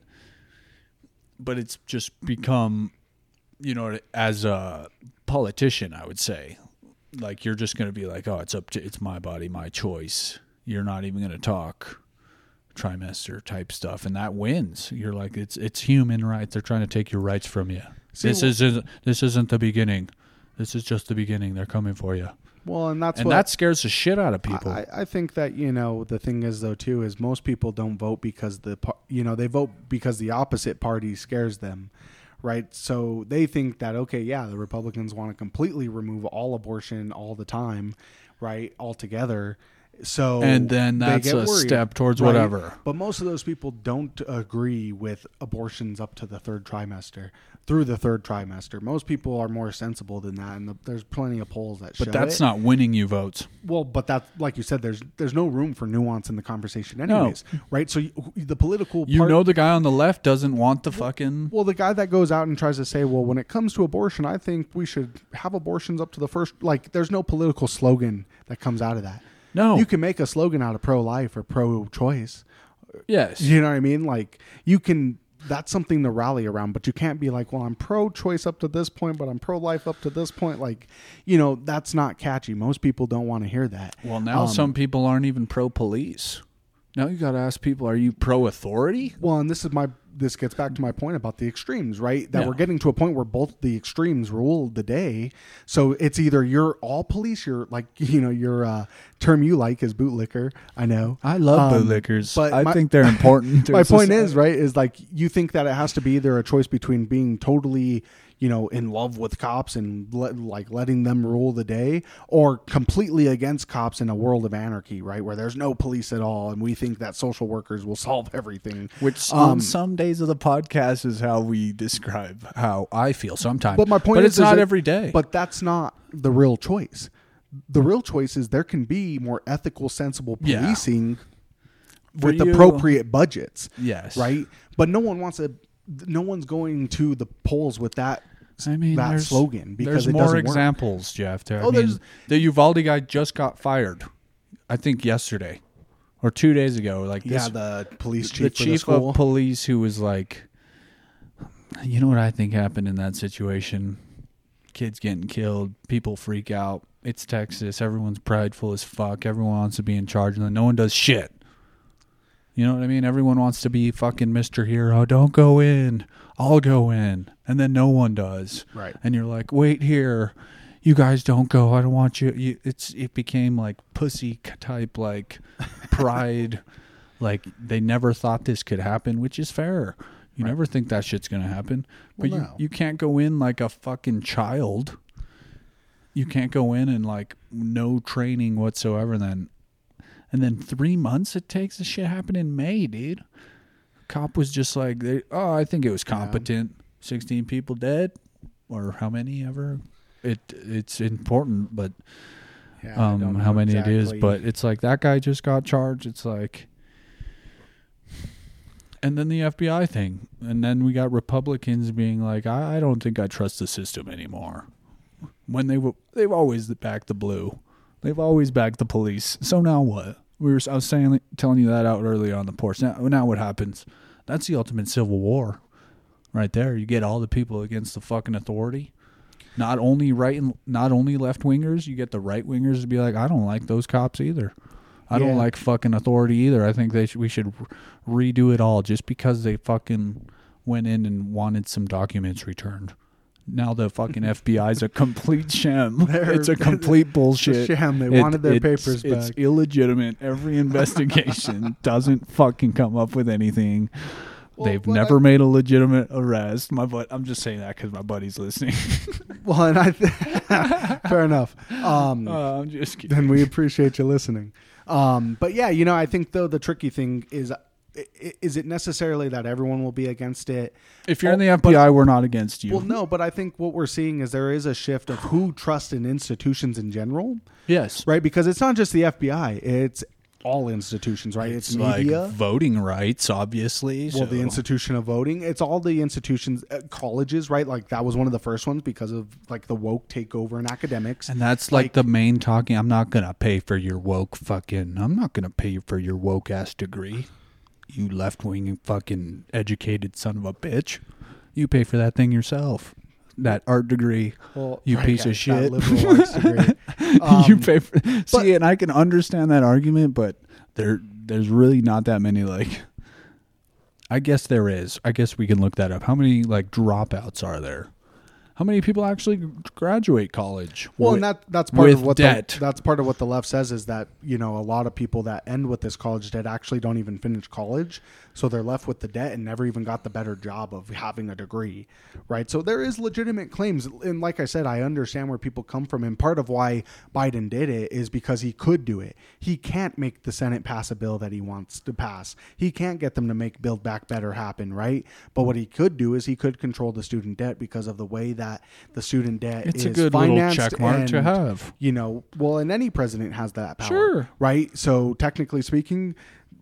but it's just become you know as a politician i would say like you're just going to be like oh it's up to it's my body my choice. You're not even going to talk trimester type stuff. And that wins. You're like it's it's human rights. They're trying to take your rights from you. See, this well- isn't this isn't the beginning. This is just the beginning. They're coming for you. Well, and that's and what that scares the shit out of people. I, I think that you know the thing is though too is most people don't vote because the you know they vote because the opposite party scares them, right? So they think that okay, yeah, the Republicans want to completely remove all abortion all the time, right, altogether. So and then that's a worried, step towards right? whatever. But most of those people don't agree with abortions up to the third trimester, through the third trimester. Most people are more sensible than that, and the, there's plenty of polls that show But that's it. not winning you votes. Well, but that, like you said, there's there's no room for nuance in the conversation, anyways, right? So you, the political, You part, know the guy on the left doesn't want the fucking well, the guy that goes out and tries to say, well, when it comes to abortion, I think we should have abortions up to the first. Like, there's no political slogan that comes out of that. No. you can make a slogan out of pro-life or pro-choice. Yes. You know what I mean? Like, you can. That's something to rally around, but you can't be like, well, I'm pro-choice up to this point, but I'm pro-life up to this point. Like, you know, that's not catchy. Most people don't want to hear that. Well, now Um, some people aren't even pro police. Now you got to ask people, are you pro authority? Well, and this is my this gets back to my point about the extremes, right? That Yeah. we're getting to a point where both the extremes rule the day. So it's either you're all police, you're like you know your uh, term you like is bootlicker. I know. I love Um, bootlickers. but I my- think they're important. my point society. is right is like you think that it has to be either a choice between being totally you know in love with cops and let, like letting them rule the day or completely against cops in a world of anarchy right where there's no police at all and we think that social workers will solve everything Which Um, on some days of the podcast is how we describe how I feel sometimes. But my point but is, it's not every day. But that's not the real choice. The real choice is there can be more ethical, sensible Yeah. policing For with you- appropriate budgets, yes, right? But no one wants to. No one's going to the polls with that. I mean, that there's, slogan because there's it more doesn't work. examples, Jeff. There. Oh, I mean, the Uvalde guy just got fired. I think yesterday or two days ago. Like this, Yeah, the police chief, the chief the of police who was like, you know what I think happened in that situation? Kids getting killed, people freak out. It's Texas. Everyone's prideful as fuck. Everyone wants to be in charge, and then no one does shit. You know what I mean? Everyone wants to be fucking Mr. Hero. Don't go in. I'll go in. And then no one does. Right. And you're like, wait here. You guys don't go. I don't want you. you it's it became like pussy type like pride. like they never thought this could happen, which is fair. You never think that shit's gonna happen. But Well, you, you can't go in like a fucking child. You can't go in and like no training whatsoever. Then, and then three months it takes. This shit happened in May, dude. Cop was just like, they, oh, I think it was competent. Sixteen people dead, or how many ever. It it's important, but Yeah, um, how many it is, but it's like that guy just got charged. It's like, and then the FBI thing, and then we got Republicans being like, I, I don't think I trust the system anymore. When they w- they've always backed the blue, they've always backed the police. So now what? We were I was saying telling you that out earlier on the porch. Now now what happens? That's the ultimate civil war, right there. You get all the people against the fucking authority not only right and not only left wingers, you get the right wingers to be like, I don't like those cops either. I Yeah. don't like fucking authority either. I think they should, we should redo it all just because they fucking went in and wanted some documents returned. Now the fucking FBI's a complete sham. It's a complete bullshit. sham. They wanted their it's- papers It's illegitimate. Every investigation doesn't fucking come up with anything. Well, They've but never made a legitimate arrest. My but I'm just saying that because my buddy's listening. Well, and I fair enough. Um, Uh, I'm just kidding. then we appreciate you listening. Um, but yeah, you know, I think though the tricky thing is, i- i- is it necessarily that everyone will be against it? If you're in the Oh, but- FBI, we're not against you. Well, no, but I think what we're seeing is there is a shift of who trusts in institutions in general, yes, right? Because it's not just the FBI; it's all institutions, right? It's, media. like voting rights, obviously. well, the institution of voting. It's all the institutions, uh, colleges, right? Like that was one of the first ones because of like the woke takeover in academics. and that's like, like- the main talking. I'm not gonna pay for your woke fucking. I'm not gonna pay for your woke ass degree. You left wing fucking educated son of a bitch. You pay for that thing yourself. That art degree. Well, You right, piece of guys, shit. arts you Um, pay for. See, and I can understand that argument, but there, there's really not that many. Like, I guess there is. I guess we can look that up. How many like dropouts are there? How many people actually graduate college? Well, with- and that that's part of what debt. The, that's part of what the left says is that you know a lot of people that end with this college debt actually don't even finish college, so they're left with the debt and never even got the better job of having a degree, right? So there is legitimate claims, and like I said, I understand where people come from, and part of why Biden did it is because he could do it. He can't make the Senate pass a bill that he wants to pass. He can't get them to make Build Back Better happen, right? But what he could do is he could control the student debt because of the way that the student debt it's is a good little check mark to have. You know, well, and any president has that power, Sure. right? So technically speaking,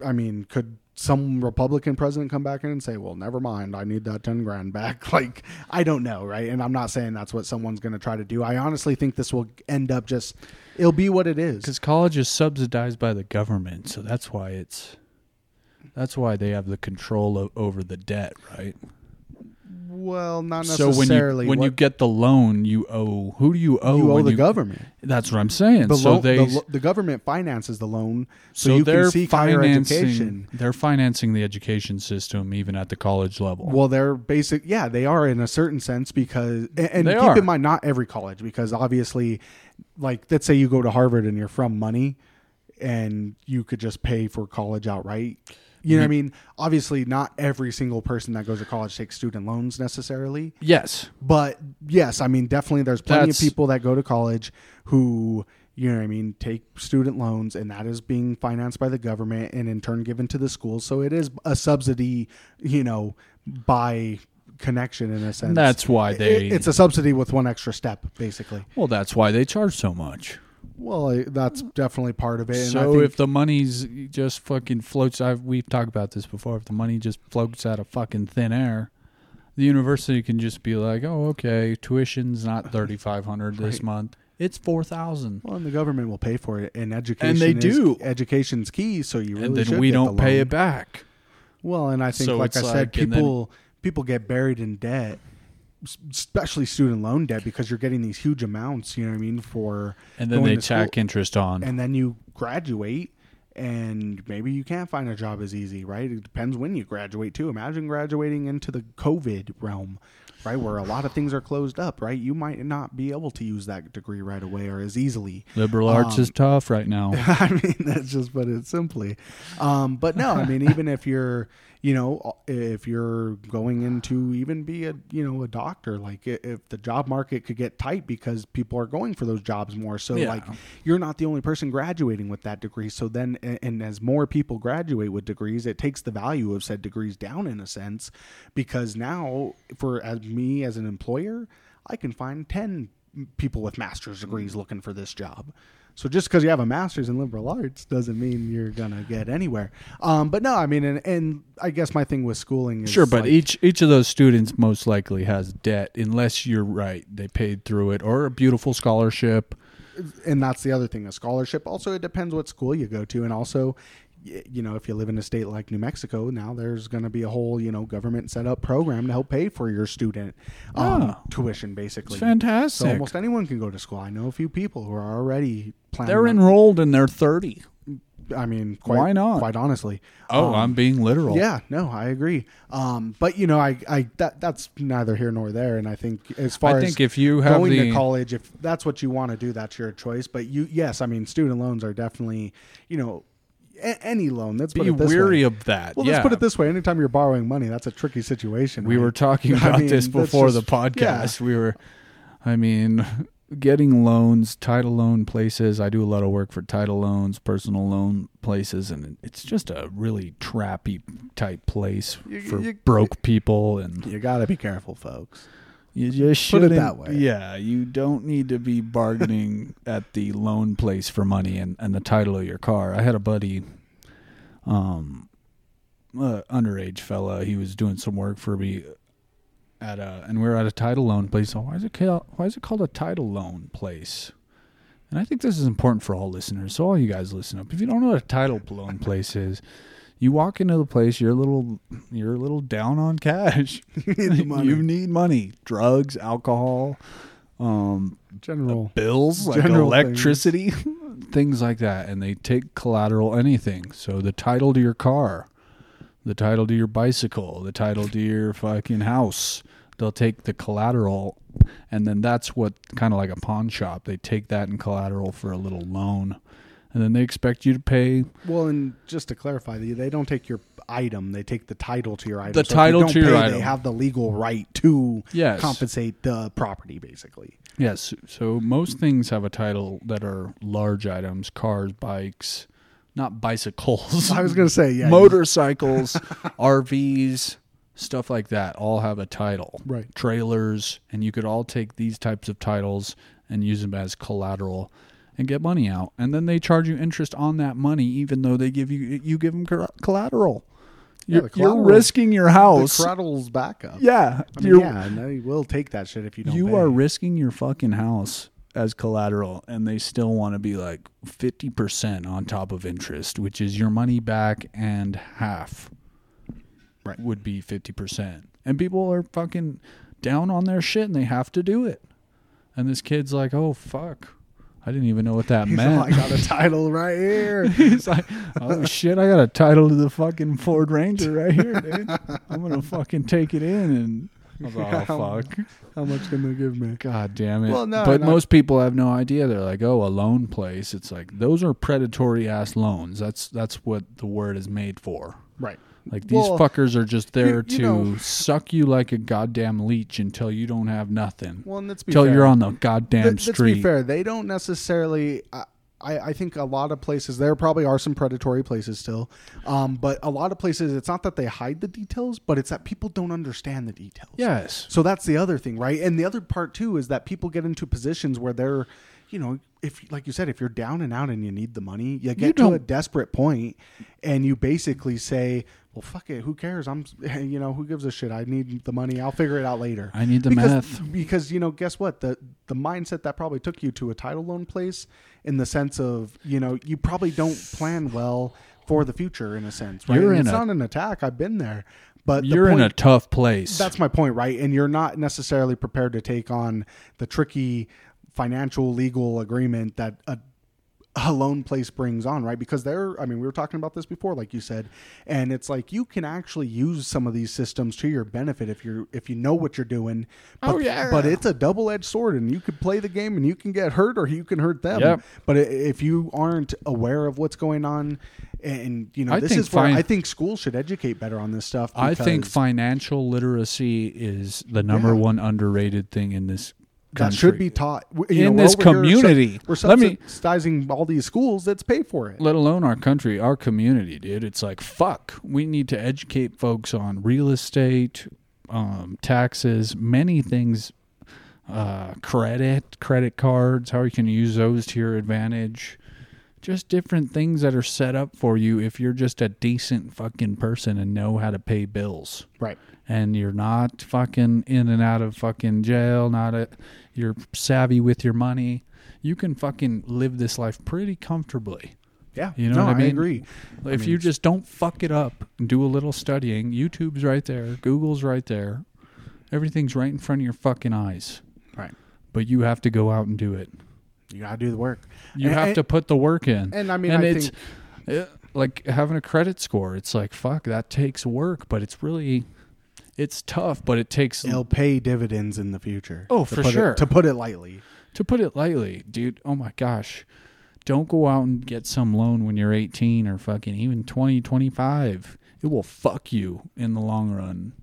I mean, could some Republican president come back in and say, "Well, never mind, I need that ten grand back"? Like, I don't know, right? And I'm not saying that's what someone's going to try to do. I honestly think this will end up just it'll be what it is. Because college is subsidized by the government, so that's why it's that's why they have the control over the debt, right? Well, not So when you necessarily. when you get the loan, you owe who do you owe? you owe the government. That's what I'm saying. The, so lo- they the, the government finances the loan, so, so you they're can seek higher education. they're financing the education system even at the college level. Well, they're basic. Yeah, they are in a certain sense because, and, and keep are. in mind, not every college because obviously, like let's say you go to Harvard and you're from money, and you could just pay for college outright. You know what I mean? Obviously, not every single person that goes to college takes student loans necessarily. yes, But yes, I mean, definitely there's plenty That's- of people that go to college who, you know what I mean, take student loans and that is being financed by the government and in turn given to the schools. So it is a subsidy, you know, by connection in a sense. That's why they- It- it's a subsidy with one extra step, basically. well, that's why they charge so much. Well, I- that's definitely part of it. And I so think, if the money's just fucking floats, I've we've talked about this before. If the money just floats out of fucking thin air, the university can just be like, "Oh, okay, tuition's not thirty five hundred this Right. month; it's four thousand. well, and the government will pay for it, and education And they is- do. Education's key, so you really and then should we don't pay loan. it back. Well, and I think, So like I it's said, like- and then- people people get buried in debt, especially student loan debt, because you're getting these huge amounts. You know what I mean for And then they school, tack interest on. and then you graduate, and maybe you can't find a job as easy, right? It depends when you graduate too. Imagine graduating into the COVID realm. Right where a lot of things are closed up, right? You might not be able to use that degree right away or as easily. Liberal arts um, is tough right now. I mean, that's just put it simply. Um, but no, I mean, even if you're, you know, if you're going into even be a, you know, a doctor, like if the job market could get tight because people are going for those jobs more. So Yeah. like you're not the only person graduating with that degree. So then, and, and as more people graduate with degrees, it takes the value of said degrees down in a sense, because now for as me as an employer, I can find 10 people with master's degrees looking for this job. So just because you have a master's in liberal arts doesn't mean you're gonna get anywhere. Um, but no, I mean, and, and I guess my thing with schooling is Sure, but like- each each of those students most likely has debt, unless you're right they paid through it or a beautiful scholarship. and that's the other thing a scholarship also it depends what school you go to and also you know if you live in a state like new mexico now there's going to be a whole you know government set up program to help pay for your student um, Ah. tuition basically It's fantastic. so almost anyone can go to school i know a few people who are already planning They're enrolled and they're thirty. i mean quite, Why not? quite honestly Oh, Um, I'm being literal. Yeah, no, I agree. Um, but you know, I, I that that's neither here nor there. And I think as far I as think if you have going the to college, if that's what you want to do, that's your choice. But you, yes, I mean, student loans are definitely, you know, a- any loan. Let's be weary way. of that. Well, yeah. let's put it this way: anytime you're borrowing money, that's a tricky situation. we right? were talking I about mean, this before just- the podcast. We were, I mean, getting loans, title loan places. I do a lot of work for title loans, personal loan places, and it's just a really trappy type place You- for you- broke people, and You got to be careful, folks. You just Put it that way. Yeah, you don't need to be bargaining at the loan place for money and, and the title of your car. I had a buddy, um, uh, underage fella. He was doing some work for me at a, and we were at a title loan place. So why is it called, why is it called a title loan place? And I think this is important for all listeners. So all you guys listen up. If you don't know what a title loan place is, you walk into the place, you're a little, you're a little down on cash. You need money. you need money, drugs, alcohol, um, General. bills like General electricity, things. like that, and they take collateral anything. So the title to your car, the title to your bicycle, the title to your fucking house, they'll take the collateral and then that's what kind of like a pawn shop they take that in collateral for a little loan and then they expect you to pay Well, and just to clarify, they, don't take your item; they take the title to your item. The you title don't to your pay, item. They have the legal right to Yes. compensate the property, basically. yes so most things have a title that are large items cars bikes not bicycles I was going to say, yeah, motorcycles rvs stuff like that all have a title Right. trailers and you could all take these types of titles and use them as collateral and get money out and then they charge you interest on that money even though they give you you give them collateral you're, the you're risking your house the collateral's backup. yeah I mean, yeah, and they will take that shit if you don't. you pay. are risking your fucking house as collateral and they still want to be like 50% on top of interest which is your money back and half Right. would be 50% and people are fucking down on their shit and they have to do it and this kid's like oh fuck i didn't even know what that He's meant like, I got a title right here. He's like, oh shit, I got a title to the fucking Ford Ranger right here, dude. I'm gonna fucking take it in and I was like, oh fuck. How much can they give me? God damn it. Well, no, but and I- most people have no idea. They're like, oh, a loan place. It's like those are predatory ass loans. That's that's what the word is made for. Right. Like these Well, fuckers are just there you to know- suck you like a goddamn leech until you don't have nothing. Well, and let's be Until fair. you're on the goddamn Th- Let's street. be fair. They don't necessarily. I, I I think a lot of places there probably are some predatory places still, um, but a lot of places it's not that they hide the details, but it's that people don't understand the details. Yes. So that's the other thing, right? And the other part too is that people get into positions where they're, you know, if like you said, if you're down and out and you need the money, you get to a desperate point, and you basically say, "Well, fuck it, who cares? I'm, you know, who gives a shit? I need the money. I'll figure it out later." I need the because, meth. because you know, guess what? The the mindset that probably took you to a title loan place, in the sense of you know, you probably don't plan well for the future, in a sense, right? You're And in it's a- not an attack. I've been there, but You're in a tough place. that's my point, right? And you're not necessarily prepared to take on the tricky financial legal agreement that a, a loan place brings on, right? Because they're, I mean, we were talking about this before, like you said, and it's like you can actually use some of these systems to your benefit if you're if you know what you're doing. Oh, but, Oh, yeah. but it's a double edged sword, and you could play the game and you can get hurt or you can hurt them. Yep. But if you aren't aware of what's going on, and you know, I this is where fin- I think schools should educate better on this stuff. I think financial literacy is the number Yeah. one underrated thing in this that country. should be taught you In we're this community. We're Let me- subsidizing all these schools. Let's pay for it. let alone our country, our community, dude. It's like fuck. We need to educate folks on real estate, um, taxes, many things, uh, credit, credit cards, how you can use those to your advantage. Just different things that are set up for you if you're just a decent fucking person and know how to pay bills. Right. And you're not fucking in and out of fucking jail, not a, you're savvy with your money, you can fucking live this life pretty comfortably. Yeah. You know no, what I mean? agree. if mean, you just don't fuck it up and do a little studying, YouTube's right there, Google's right there. Everything's right in front of your fucking eyes. Right. But you have to go out and do it. You gotta do the work. You And- have and- to put the work in. And I mean, and I it's think uh, like having a credit score. It's like fuck, that takes work, but it's really it's tough, but it takes it'll pay dividends in the future. Oh, for put it- sure. to put it lightly. to put it lightly, dude, oh my gosh. Don't go out and get some loan when you're 18 or fucking even 20, 25. It will fuck you in the long run.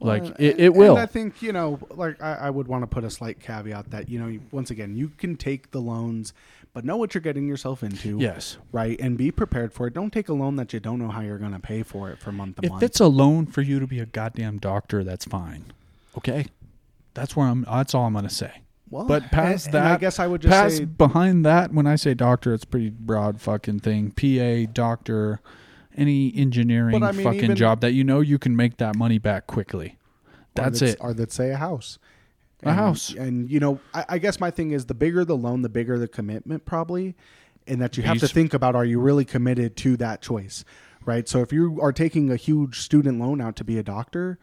Like Well, it, it will. And I think you know, like I, I would want to put a slight caveat that you know, once again, you can take the loans, but know what you're getting yourself into. yes. Right, and be prepared for it. Don't take a loan that you don't know how you're going to pay for it for month to If month. it's a loan for you to be a goddamn doctor, that's fine. Okay? That's where I'm that's all I'm going to say. well, But past and- that, and I guess I would just past say behind that, when I say doctor, it's a pretty broad fucking thing. PA, doctor, any engineering I mean, fucking even- job that you know you can make that money back quickly. That's or it. Or let's say a house. A house. And you know, I, I guess my thing is the bigger the loan, the bigger the commitment, probably, and that you have to think about: Are you really committed to that choice? Right. So if you are taking a huge student loan out to be a doctor.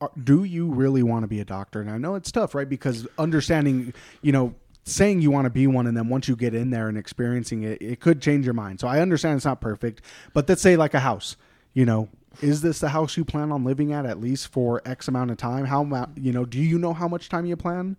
Uh, do you really want to be a doctor? And I know it's tough, right? Because understanding, you know, saying you want to be one, and then once you get in there and experiencing it, it could change your mind. So I understand it's not perfect, but let's say like a house, you know, Is this the house you plan on living at at least for X amount of time? How amount, you know, do you know how much time you plan?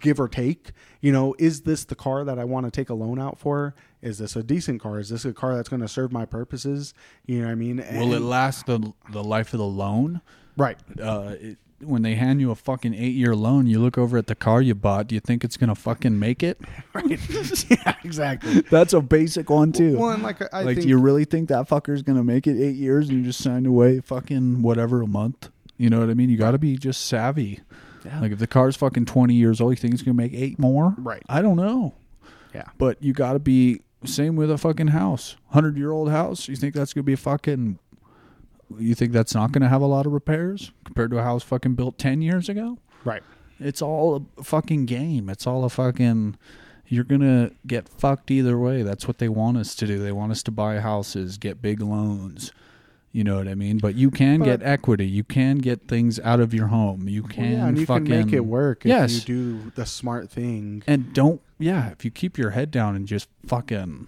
Give or take, you know, is this the car that I want to take a loan out for? Is this a decent car? Is this a car that's going to serve my purposes? You know what I mean? Will it last the the life of the loan? right. Uh, it, when they hand you a fucking eight year loan, you look over at the car you bought. Do you think it's gonna fucking make it? Right. yeah, exactly. That's a basic one too. Well, and like I like, think do you really think that fucker's gonna make it eight years and you just signed away fucking whatever a month? You know what I mean? You got to be just savvy. Yeah. Like if the car's fucking twenty years old, you think it's gonna make eight more? Right. I don't know, yeah. but you got to be same with a fucking house, hundred year old house. You think that's gonna be a fucking? You think that's not gonna have a lot of repairs compared to a house fucking built ten years ago? Right. It's all a fucking game. It's all a fucking. You're gonna get fucked either way. That's what they want us to do. They want us to buy houses, get big loans. You know what I mean? But you can But- get equity. You can get things out of your home. You can yeah, and you fucking can make it work if Yes. you do the smart thing. and don't. Yeah, if you keep your head down and just fucking,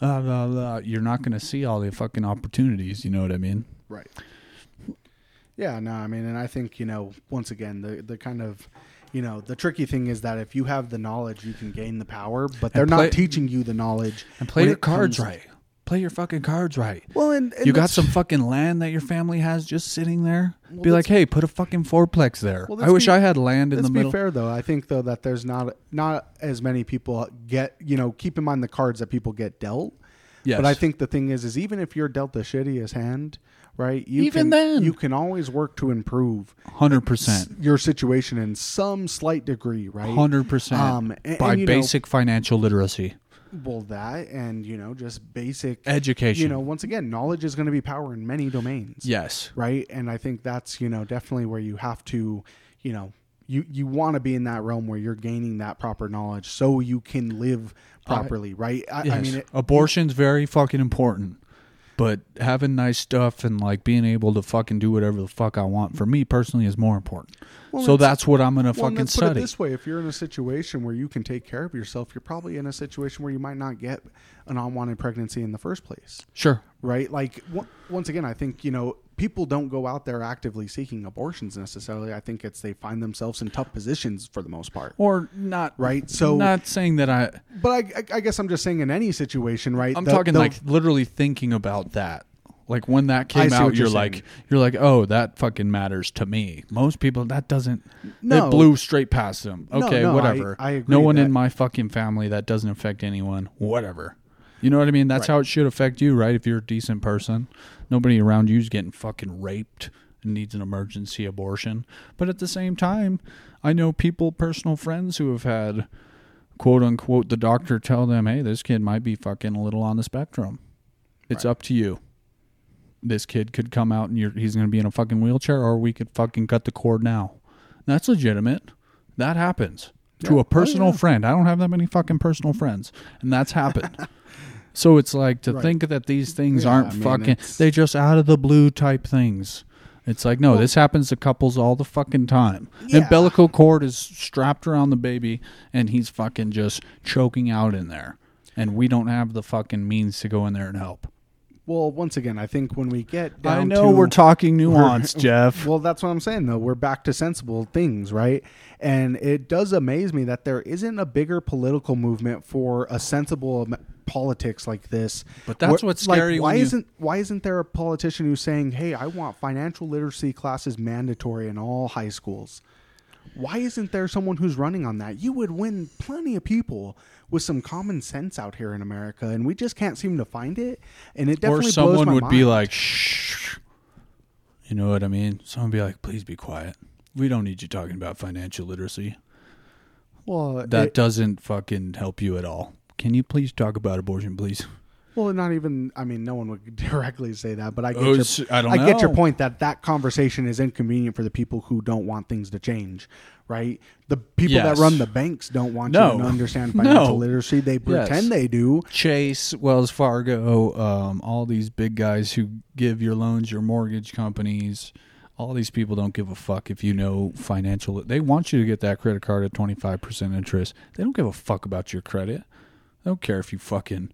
uh, blah, blah, you're not gonna see all the fucking opportunities. You know what I mean? Right. Yeah, no, I mean, and I think you know, once again, the the kind of, you know, the tricky thing is that if you have the knowledge, you can gain the power, but they're play- not teaching you the knowledge And play your cards comes- right. Play your fucking cards right. Well, and, and you got some fucking land that your family has just sitting there. Well, be like, hey, put a fucking fourplex there. Well, I wish be- I had land in Let's the be fair though. I think though that there's not not as many people get you know keep in mind the cards that people get dealt. Yes. But I think the thing is, is even if you're dealt the shittiest hand, right? You Even can, then. you can always work to improve hundred percent, your situation in some slight degree, right? hundred percent Um, and- by and, you know- basic financial literacy, Well, that and you know just basic education. You know, once again, knowledge is going to be power in many domains. yes, Right, and I think that's you know definitely where you have to, you know, you you want to be in that realm where you're gaining that proper knowledge so you can live properly. right. I, yes. I mean, it, abortion's very fucking important. But having nice stuff and like being able to fucking do whatever the fuck I want for me personally is more important. Well, so that's what I'm gonna well, fucking let's put it this way: if you're in a situation where you can take care of yourself, you're probably in a situation where you might not get an unwanted pregnancy in the first place. Sure. right? Like w- once again, I think you know people don't go out there actively seeking abortions necessarily. I think it's they find themselves in tough positions for the most part, Or not right? So, not saying that I but I, I, I guess I'm just saying in any situation, right? I'm the- talking the- like literally thinking about that. Like when that came out, you're you're like, you're like, oh, that fucking matters to me. Most people, that doesn't. No. it blew straight past them. Okay, no, I- whatever. I agree no one that- in my fucking family that doesn't affect anyone. Whatever. You know what I mean? That's Right. how it should affect you, right? If you're a decent person, nobody around you's getting fucking raped and needs an emergency abortion. But at the same time, I know people, personal friends who have had quote unquote the doctor tell them, "Hey, this kid might be fucking a little on the spectrum. It's Right. up to you." This kid could come out and you're, he's going to be in a fucking wheelchair, or we could fucking cut the cord now. That's legitimate. That happens to a oh, personal Oh, yeah. friend. I don't have that many fucking personal friends, and that's happened. so it's like to Right. think that these things Yeah, aren't I mean, fucking, they just out of the blue type things. It's like no, Well- this happens to couples all the fucking time. Yeah. Umbilical cord is strapped around the baby, and he's fucking just choking out in there, and we don't have the fucking means to go in there and help. well, once again, I think when we get down I know to, we're talking nuance, Jeff. Well, that's what I'm saying though. We're back to sensible things, right? And it does amaze me that there isn't a bigger political movement for a sensible politics like this. But that's Where- what's scary why you- isn't why isn't there a politician who's saying, "Hey, I want financial literacy classes mandatory in all high schools"? Why isn't there someone who's running on that? You would win plenty of people with some common sense out here in America, and we just can't seem to find it. And it definitely or someone would be like, "Shh." You know what I mean? Someone would be like, "Please be quiet. We don't need you talking about financial literacy. "Well, That it- doesn't fucking help you at all. Can you please talk about abortion, please?" Well, not even. I mean, no one would directly say that, but I get Oh, your. I don't get your point that that conversation is inconvenient for the people who don't want things to change, right? The people Yes. that run the banks don't want No. you to understand financial No. literacy. They Yes. pretend they do. Chase, Wells Fargo, um, all these big guys who give your loans, your mortgage companies, all these people don't give a fuck if you know financial. They want you to get that credit card at 25% interest. They don't give a fuck about your credit. They don't care if you fucking.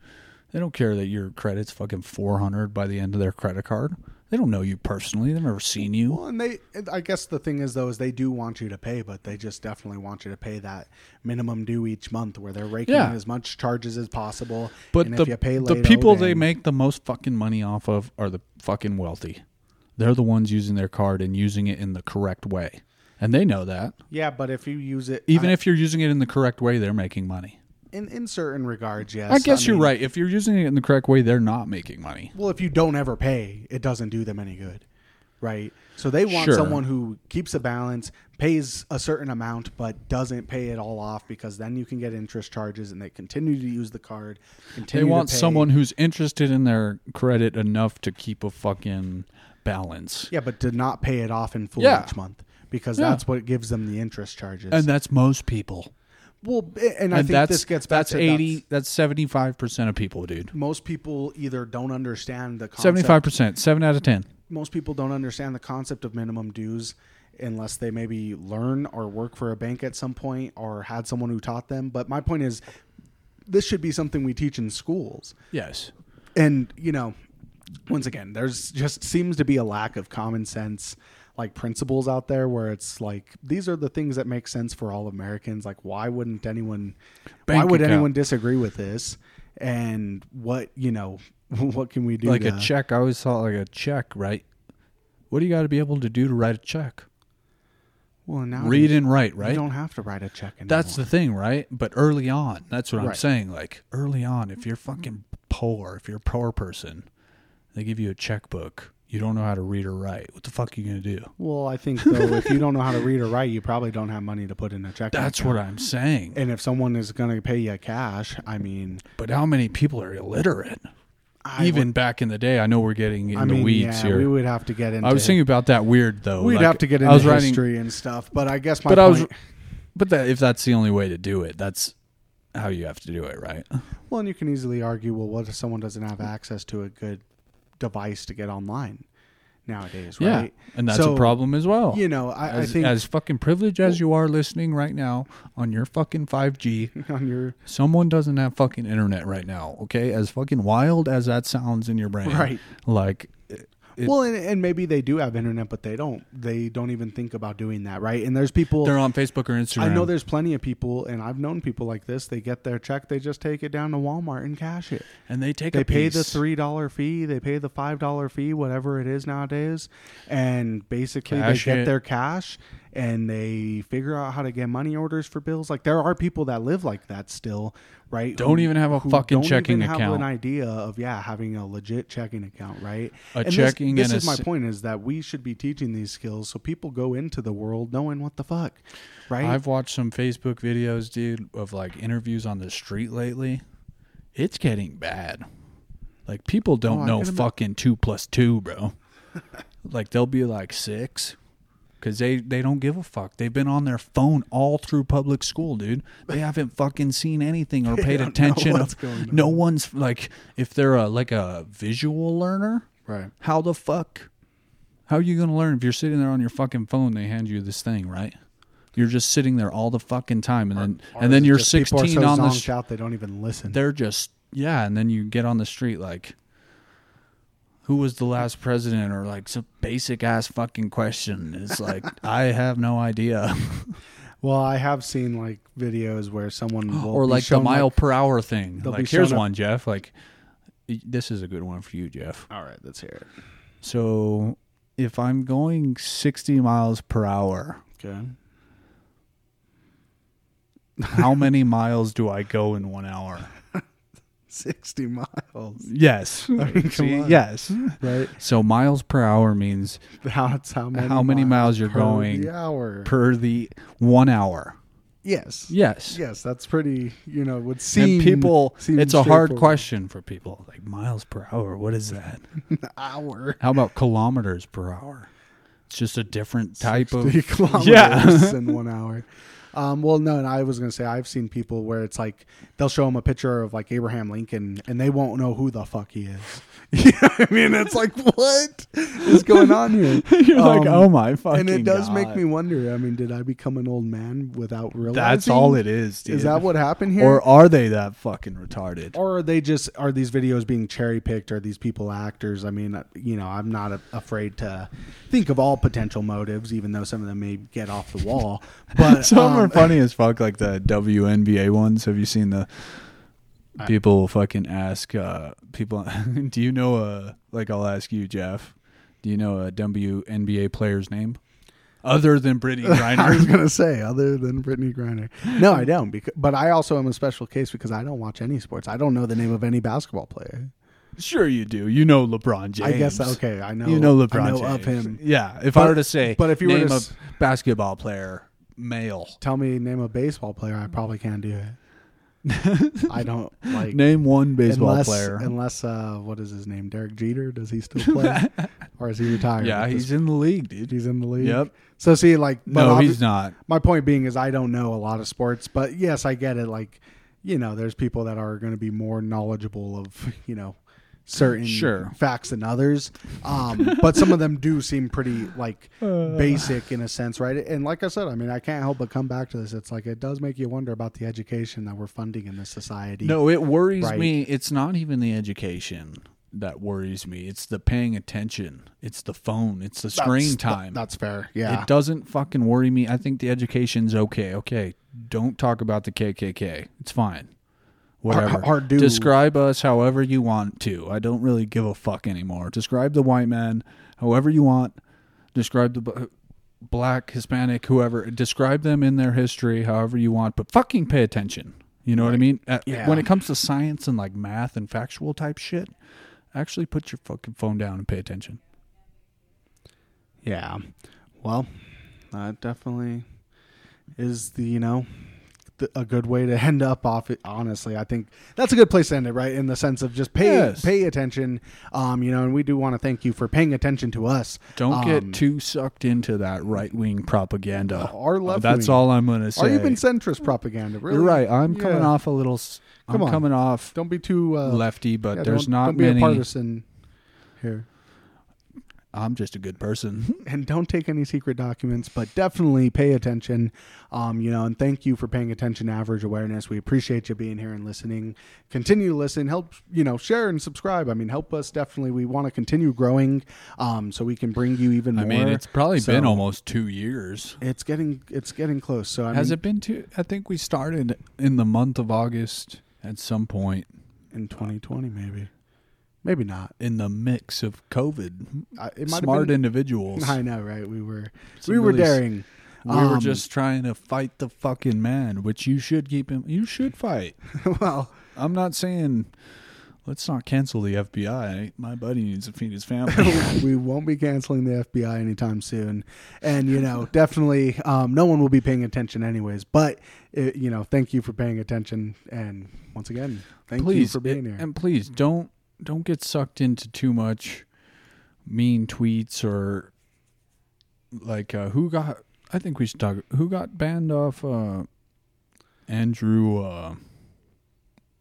They don't care that your credit's fucking 400 by the end of their credit card. They don't know you personally. They've never seen you. Well, and they, I guess the thing is though, is they do want you to pay, but they just definitely want you to pay that minimum due each month, where they're raking Yeah. as much charges as possible. But and the, if you pay the oh, people oh, they make the most fucking money off of are the fucking wealthy. They're the ones using their card and using it in the correct way. And they know that. yeah, but if you use it, Even I- if you're using it in the correct way, they're making money. In in certain regards, yes. I guess you're mean, right. If you're using it in the correct way, they're not making money. Well, if you don't ever pay, it doesn't do them any good, right? So they want Sure. someone who keeps a balance, pays a certain amount, but doesn't pay it all off because then you can get interest charges, and they continue to use the card. They want to pay. someone who's interested in their credit enough to keep a fucking balance. yeah, but to not pay it off in full Yeah. each month because Yeah. that's what gives them the interest charges. And that's most people. Well, and I And think this gets back that's to eighty. That's seventy five percent of people, dude. Most people either don't understand the concept Seventy five percent. Seven out of ten. most people don't understand the concept of minimum dues unless they maybe learn or work for a bank at some point or had someone who taught them. But my point is, this should be something we teach in schools. Yes. And, you know, once again, there's just seems to be a lack of common sense like principles out there where it's like these are the things that make sense for all Americans. Like why wouldn't anyone why would account. anyone disagree with this? And what, you know, what can we do like to- a check. I always thought like a check, right? What do you got to be able to do to write a check? Well, now Read and write, right? You don't have to write a check anymore. That's the thing, right? But early on, that's what I'm saying. Like early on, if you're fucking poor, if you're a poor person, they give you a checkbook. You don't know how to read or write. What the fuck are you gonna do? Well, I think though, if you don't know how to read or write, you probably don't have money to put in a check. That's account. what I'm saying. And if someone is going to pay you cash, I mean, But how many people are illiterate? I Even would- back in the day, I know we're getting into I mean, weeds yeah, here. we would have to get into. I was thinking about that weird though. we'd like, have to get I into was writing, history and stuff, but I guess my but I was, point. but that if that's the only way to do it, that's how you have to do it, right? well, and you can easily argue, well, what if someone doesn't have access to a good device to get online nowadays, Yeah, right? and that's So, a problem as well. You know, I, I think as fucking privileged as you are listening right now on your fucking 5G, on your someone doesn't have fucking internet right now, okay? As fucking wild as that sounds in your brain. Right. Like, it- well, and, and maybe they do have internet, but they don't. They don't even think about doing that, right? And there's people. they're on Facebook or Instagram. I know there's plenty of people, and I've known people like this. They get their check, they just take it down to Walmart and cash it. and they take They a pay the three dollar fee, they pay the five dollar fee, whatever it is nowadays, and basically Cash they get it. their cash and they figure out how to get money orders for bills. Like there are people that live like that still, right? Don't even have a who fucking don't checking even Have an idea of yeah, having a legit checking account, right? A And checking This, and is a my s- point: is that we should be teaching these skills so people go into the world knowing what the fuck, right? I've watched some Facebook videos, dude, of like interviews on the street lately. It's getting bad. Like people oh, don't Oh, know fucking two plus two, bro. like they'll be like six, because they they don't give a fuck. They've been on their phone all through public school, dude. They haven't fucking seen anything or paid attention. what's of- going on. no one's like if they're a like a visual learner. right. How the fuck? How are you gonna learn if you're sitting there on your fucking phone? They hand you this thing, right? You're just sitting there all the fucking time, and then Or and then you're just people are 16 so on the. zonked s- out they don't even listen. They're just yeah, and then you get on the street like, who was the last president, or like some basic ass fucking question. It's like I have no idea, Well, I have seen like videos where someone will or like the shown, mile per hour thing. they'll be Like here's shown a- one, Jeff. Like this is a good one for you, Jeff. All right, let's hear it. So if I'm going 60 miles per hour. Okay. how many miles do I go in one hour? Sixty miles, Yes. mean, See, yes. right? So miles per hour means That's how many. How many miles you're per going the hour? per the one hour. yes. Yes. Yes, that's pretty. You know, would seem And people, seem it's a hard question for people. Like miles per hour, what is that? Hour. How about kilometers per hour? It's just a different type 60 of kilometers Yeah. in one hour. Um, well, no, and I was gonna say I've seen people where it's like they'll show them a picture of like Abraham Lincoln, and they won't know who the fuck he is. you know what I mean? It's like what is going on here? You're like, Um, oh my fucking and it does make me wonder. I mean, did I become an old man without realizing? That's all it is, dude. Is that what happened here? Or are they that fucking retarded? or are they just are these videos being cherry picked? Are these people actors? I mean, you know, I'm not a, afraid to think of all potential motives, even though some of them may get off the wall. But Some are funny as fuck, like the WNBA ones. Have you seen the people fucking ask uh, people? do you know a like? I'll ask you, Jeff. Do you know a WNBA player's name other than Brittney Griner, I was gonna say other than Brittney Griner. No, I don't. Because, but I also am a special case because I don't watch any sports. I don't know the name of any basketball player. sure, you do. You know LeBron James. I guess okay. I know. You know LeBron I know James. of him. Yeah. If But- I were to say, but if you were name to a s- basketball player, male, Tell me name a baseball player. I probably can't do it. I don't like name one baseball unless, player. Unless uh, what is his name? Derek Jeter. Does he still play, or is he retired? yeah, he's in the league, dude. He's in the league. Yep. So see, like, No, he's not. My point being is I don't know a lot of sports, but yes, I get it. Like, you know, there's people that are going to be more knowledgeable of, you know, certain Sure. facts than others. Um, but some of them do seem pretty like basic in a sense, right? And like I said, I mean, I can't help but come back to this. It's like it does make you wonder about the education that we're funding in this society. No, it worries Right. me. It's not even the education that worries me. It's the paying attention. It's the phone. It's the screen th- time. that's fair. Yeah. It doesn't fucking worry me. I think the education's okay. Okay, don't talk about the KKK. It's fine. Whatever. or do- Describe us however you want to. I don't really give a fuck anymore. Describe the white man however you want. Describe the b- black, Hispanic, whoever. Describe them in their history however you want, but fucking pay attention. You know what I mean? Uh, Yeah. When it comes to science and like math and factual type shit, actually put your fucking phone down and pay attention. Yeah. Well, that definitely is the, you know, a good way to end up off it. Honestly, I think that's a good place to end it, right? In the sense of just pay Yes. pay attention. Um, you know, and we do want to thank you for paying attention to us. Don't Um, get too sucked into that right wing propaganda. Or left That's all I'm gonna say. Or even centrist propaganda. Really, You're right. I'm coming Yeah. off a little. s- I'm on. coming off Don't be too uh, lefty, but yeah, there's don't, not don't be many. a partisan here. I'm just a good person. and don't take any secret documents, but definitely pay attention. Um, you know, and thank you for paying attention to average awareness. We appreciate you being here and listening. Continue to listen. Help you know, share and subscribe. I mean, help us definitely. We want to continue growing, um, so we can bring you even more. I mean, it's probably So- been almost two years. it's getting it's getting close. So I Has mean, it been two? I think we started in the month of August at some point in 2020 maybe, maybe not. in the mix of COVID. I, it might Smart been, individuals. I know, right? We were Some we were really daring. We were Um, just trying to fight the fucking man, which you should keep him. You should fight. well. I'm not saying let's not cancel the FBI. My buddy needs to feed his family. we won't be canceling the FBI anytime soon, and you know, definitely, um, no one will be paying attention anyways. But it, you know, thank you for paying attention, and once again, thank you for being and- here. and please don't don't get sucked into too much mean tweets or like uh, who got. I think we should talk. Who got banned off? Uh, Andrew. Uh,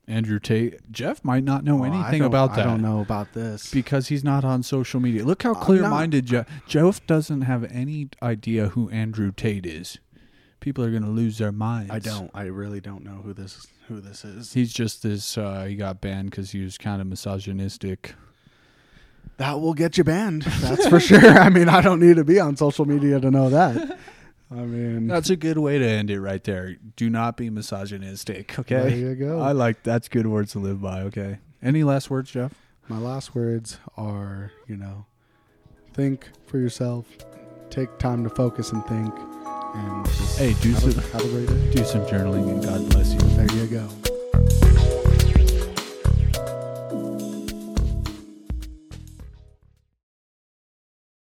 Andrew Tate. Jeff might not know Oh, anything about that. I don't know about this. because he's not on social media. Look how clear-minded Jeff. Jeff doesn't have any idea who Andrew Tate is. People are going to lose their minds. I don't. I really don't know who this who this is. He's just this. Uh, he got banned because he was kind of misogynistic. That will get you banned. That's for sure. I mean, I don't need to be on social media to know that. I mean, That's a good way to end it right there. Do not be misogynistic. Okay. There you go. I like that's good words to live by. Okay. Any last words, Jeff? my last words are, you know, think for yourself. Take time to focus and think. And Hey, do some- have a great day. Do some journaling and God bless you. There you go.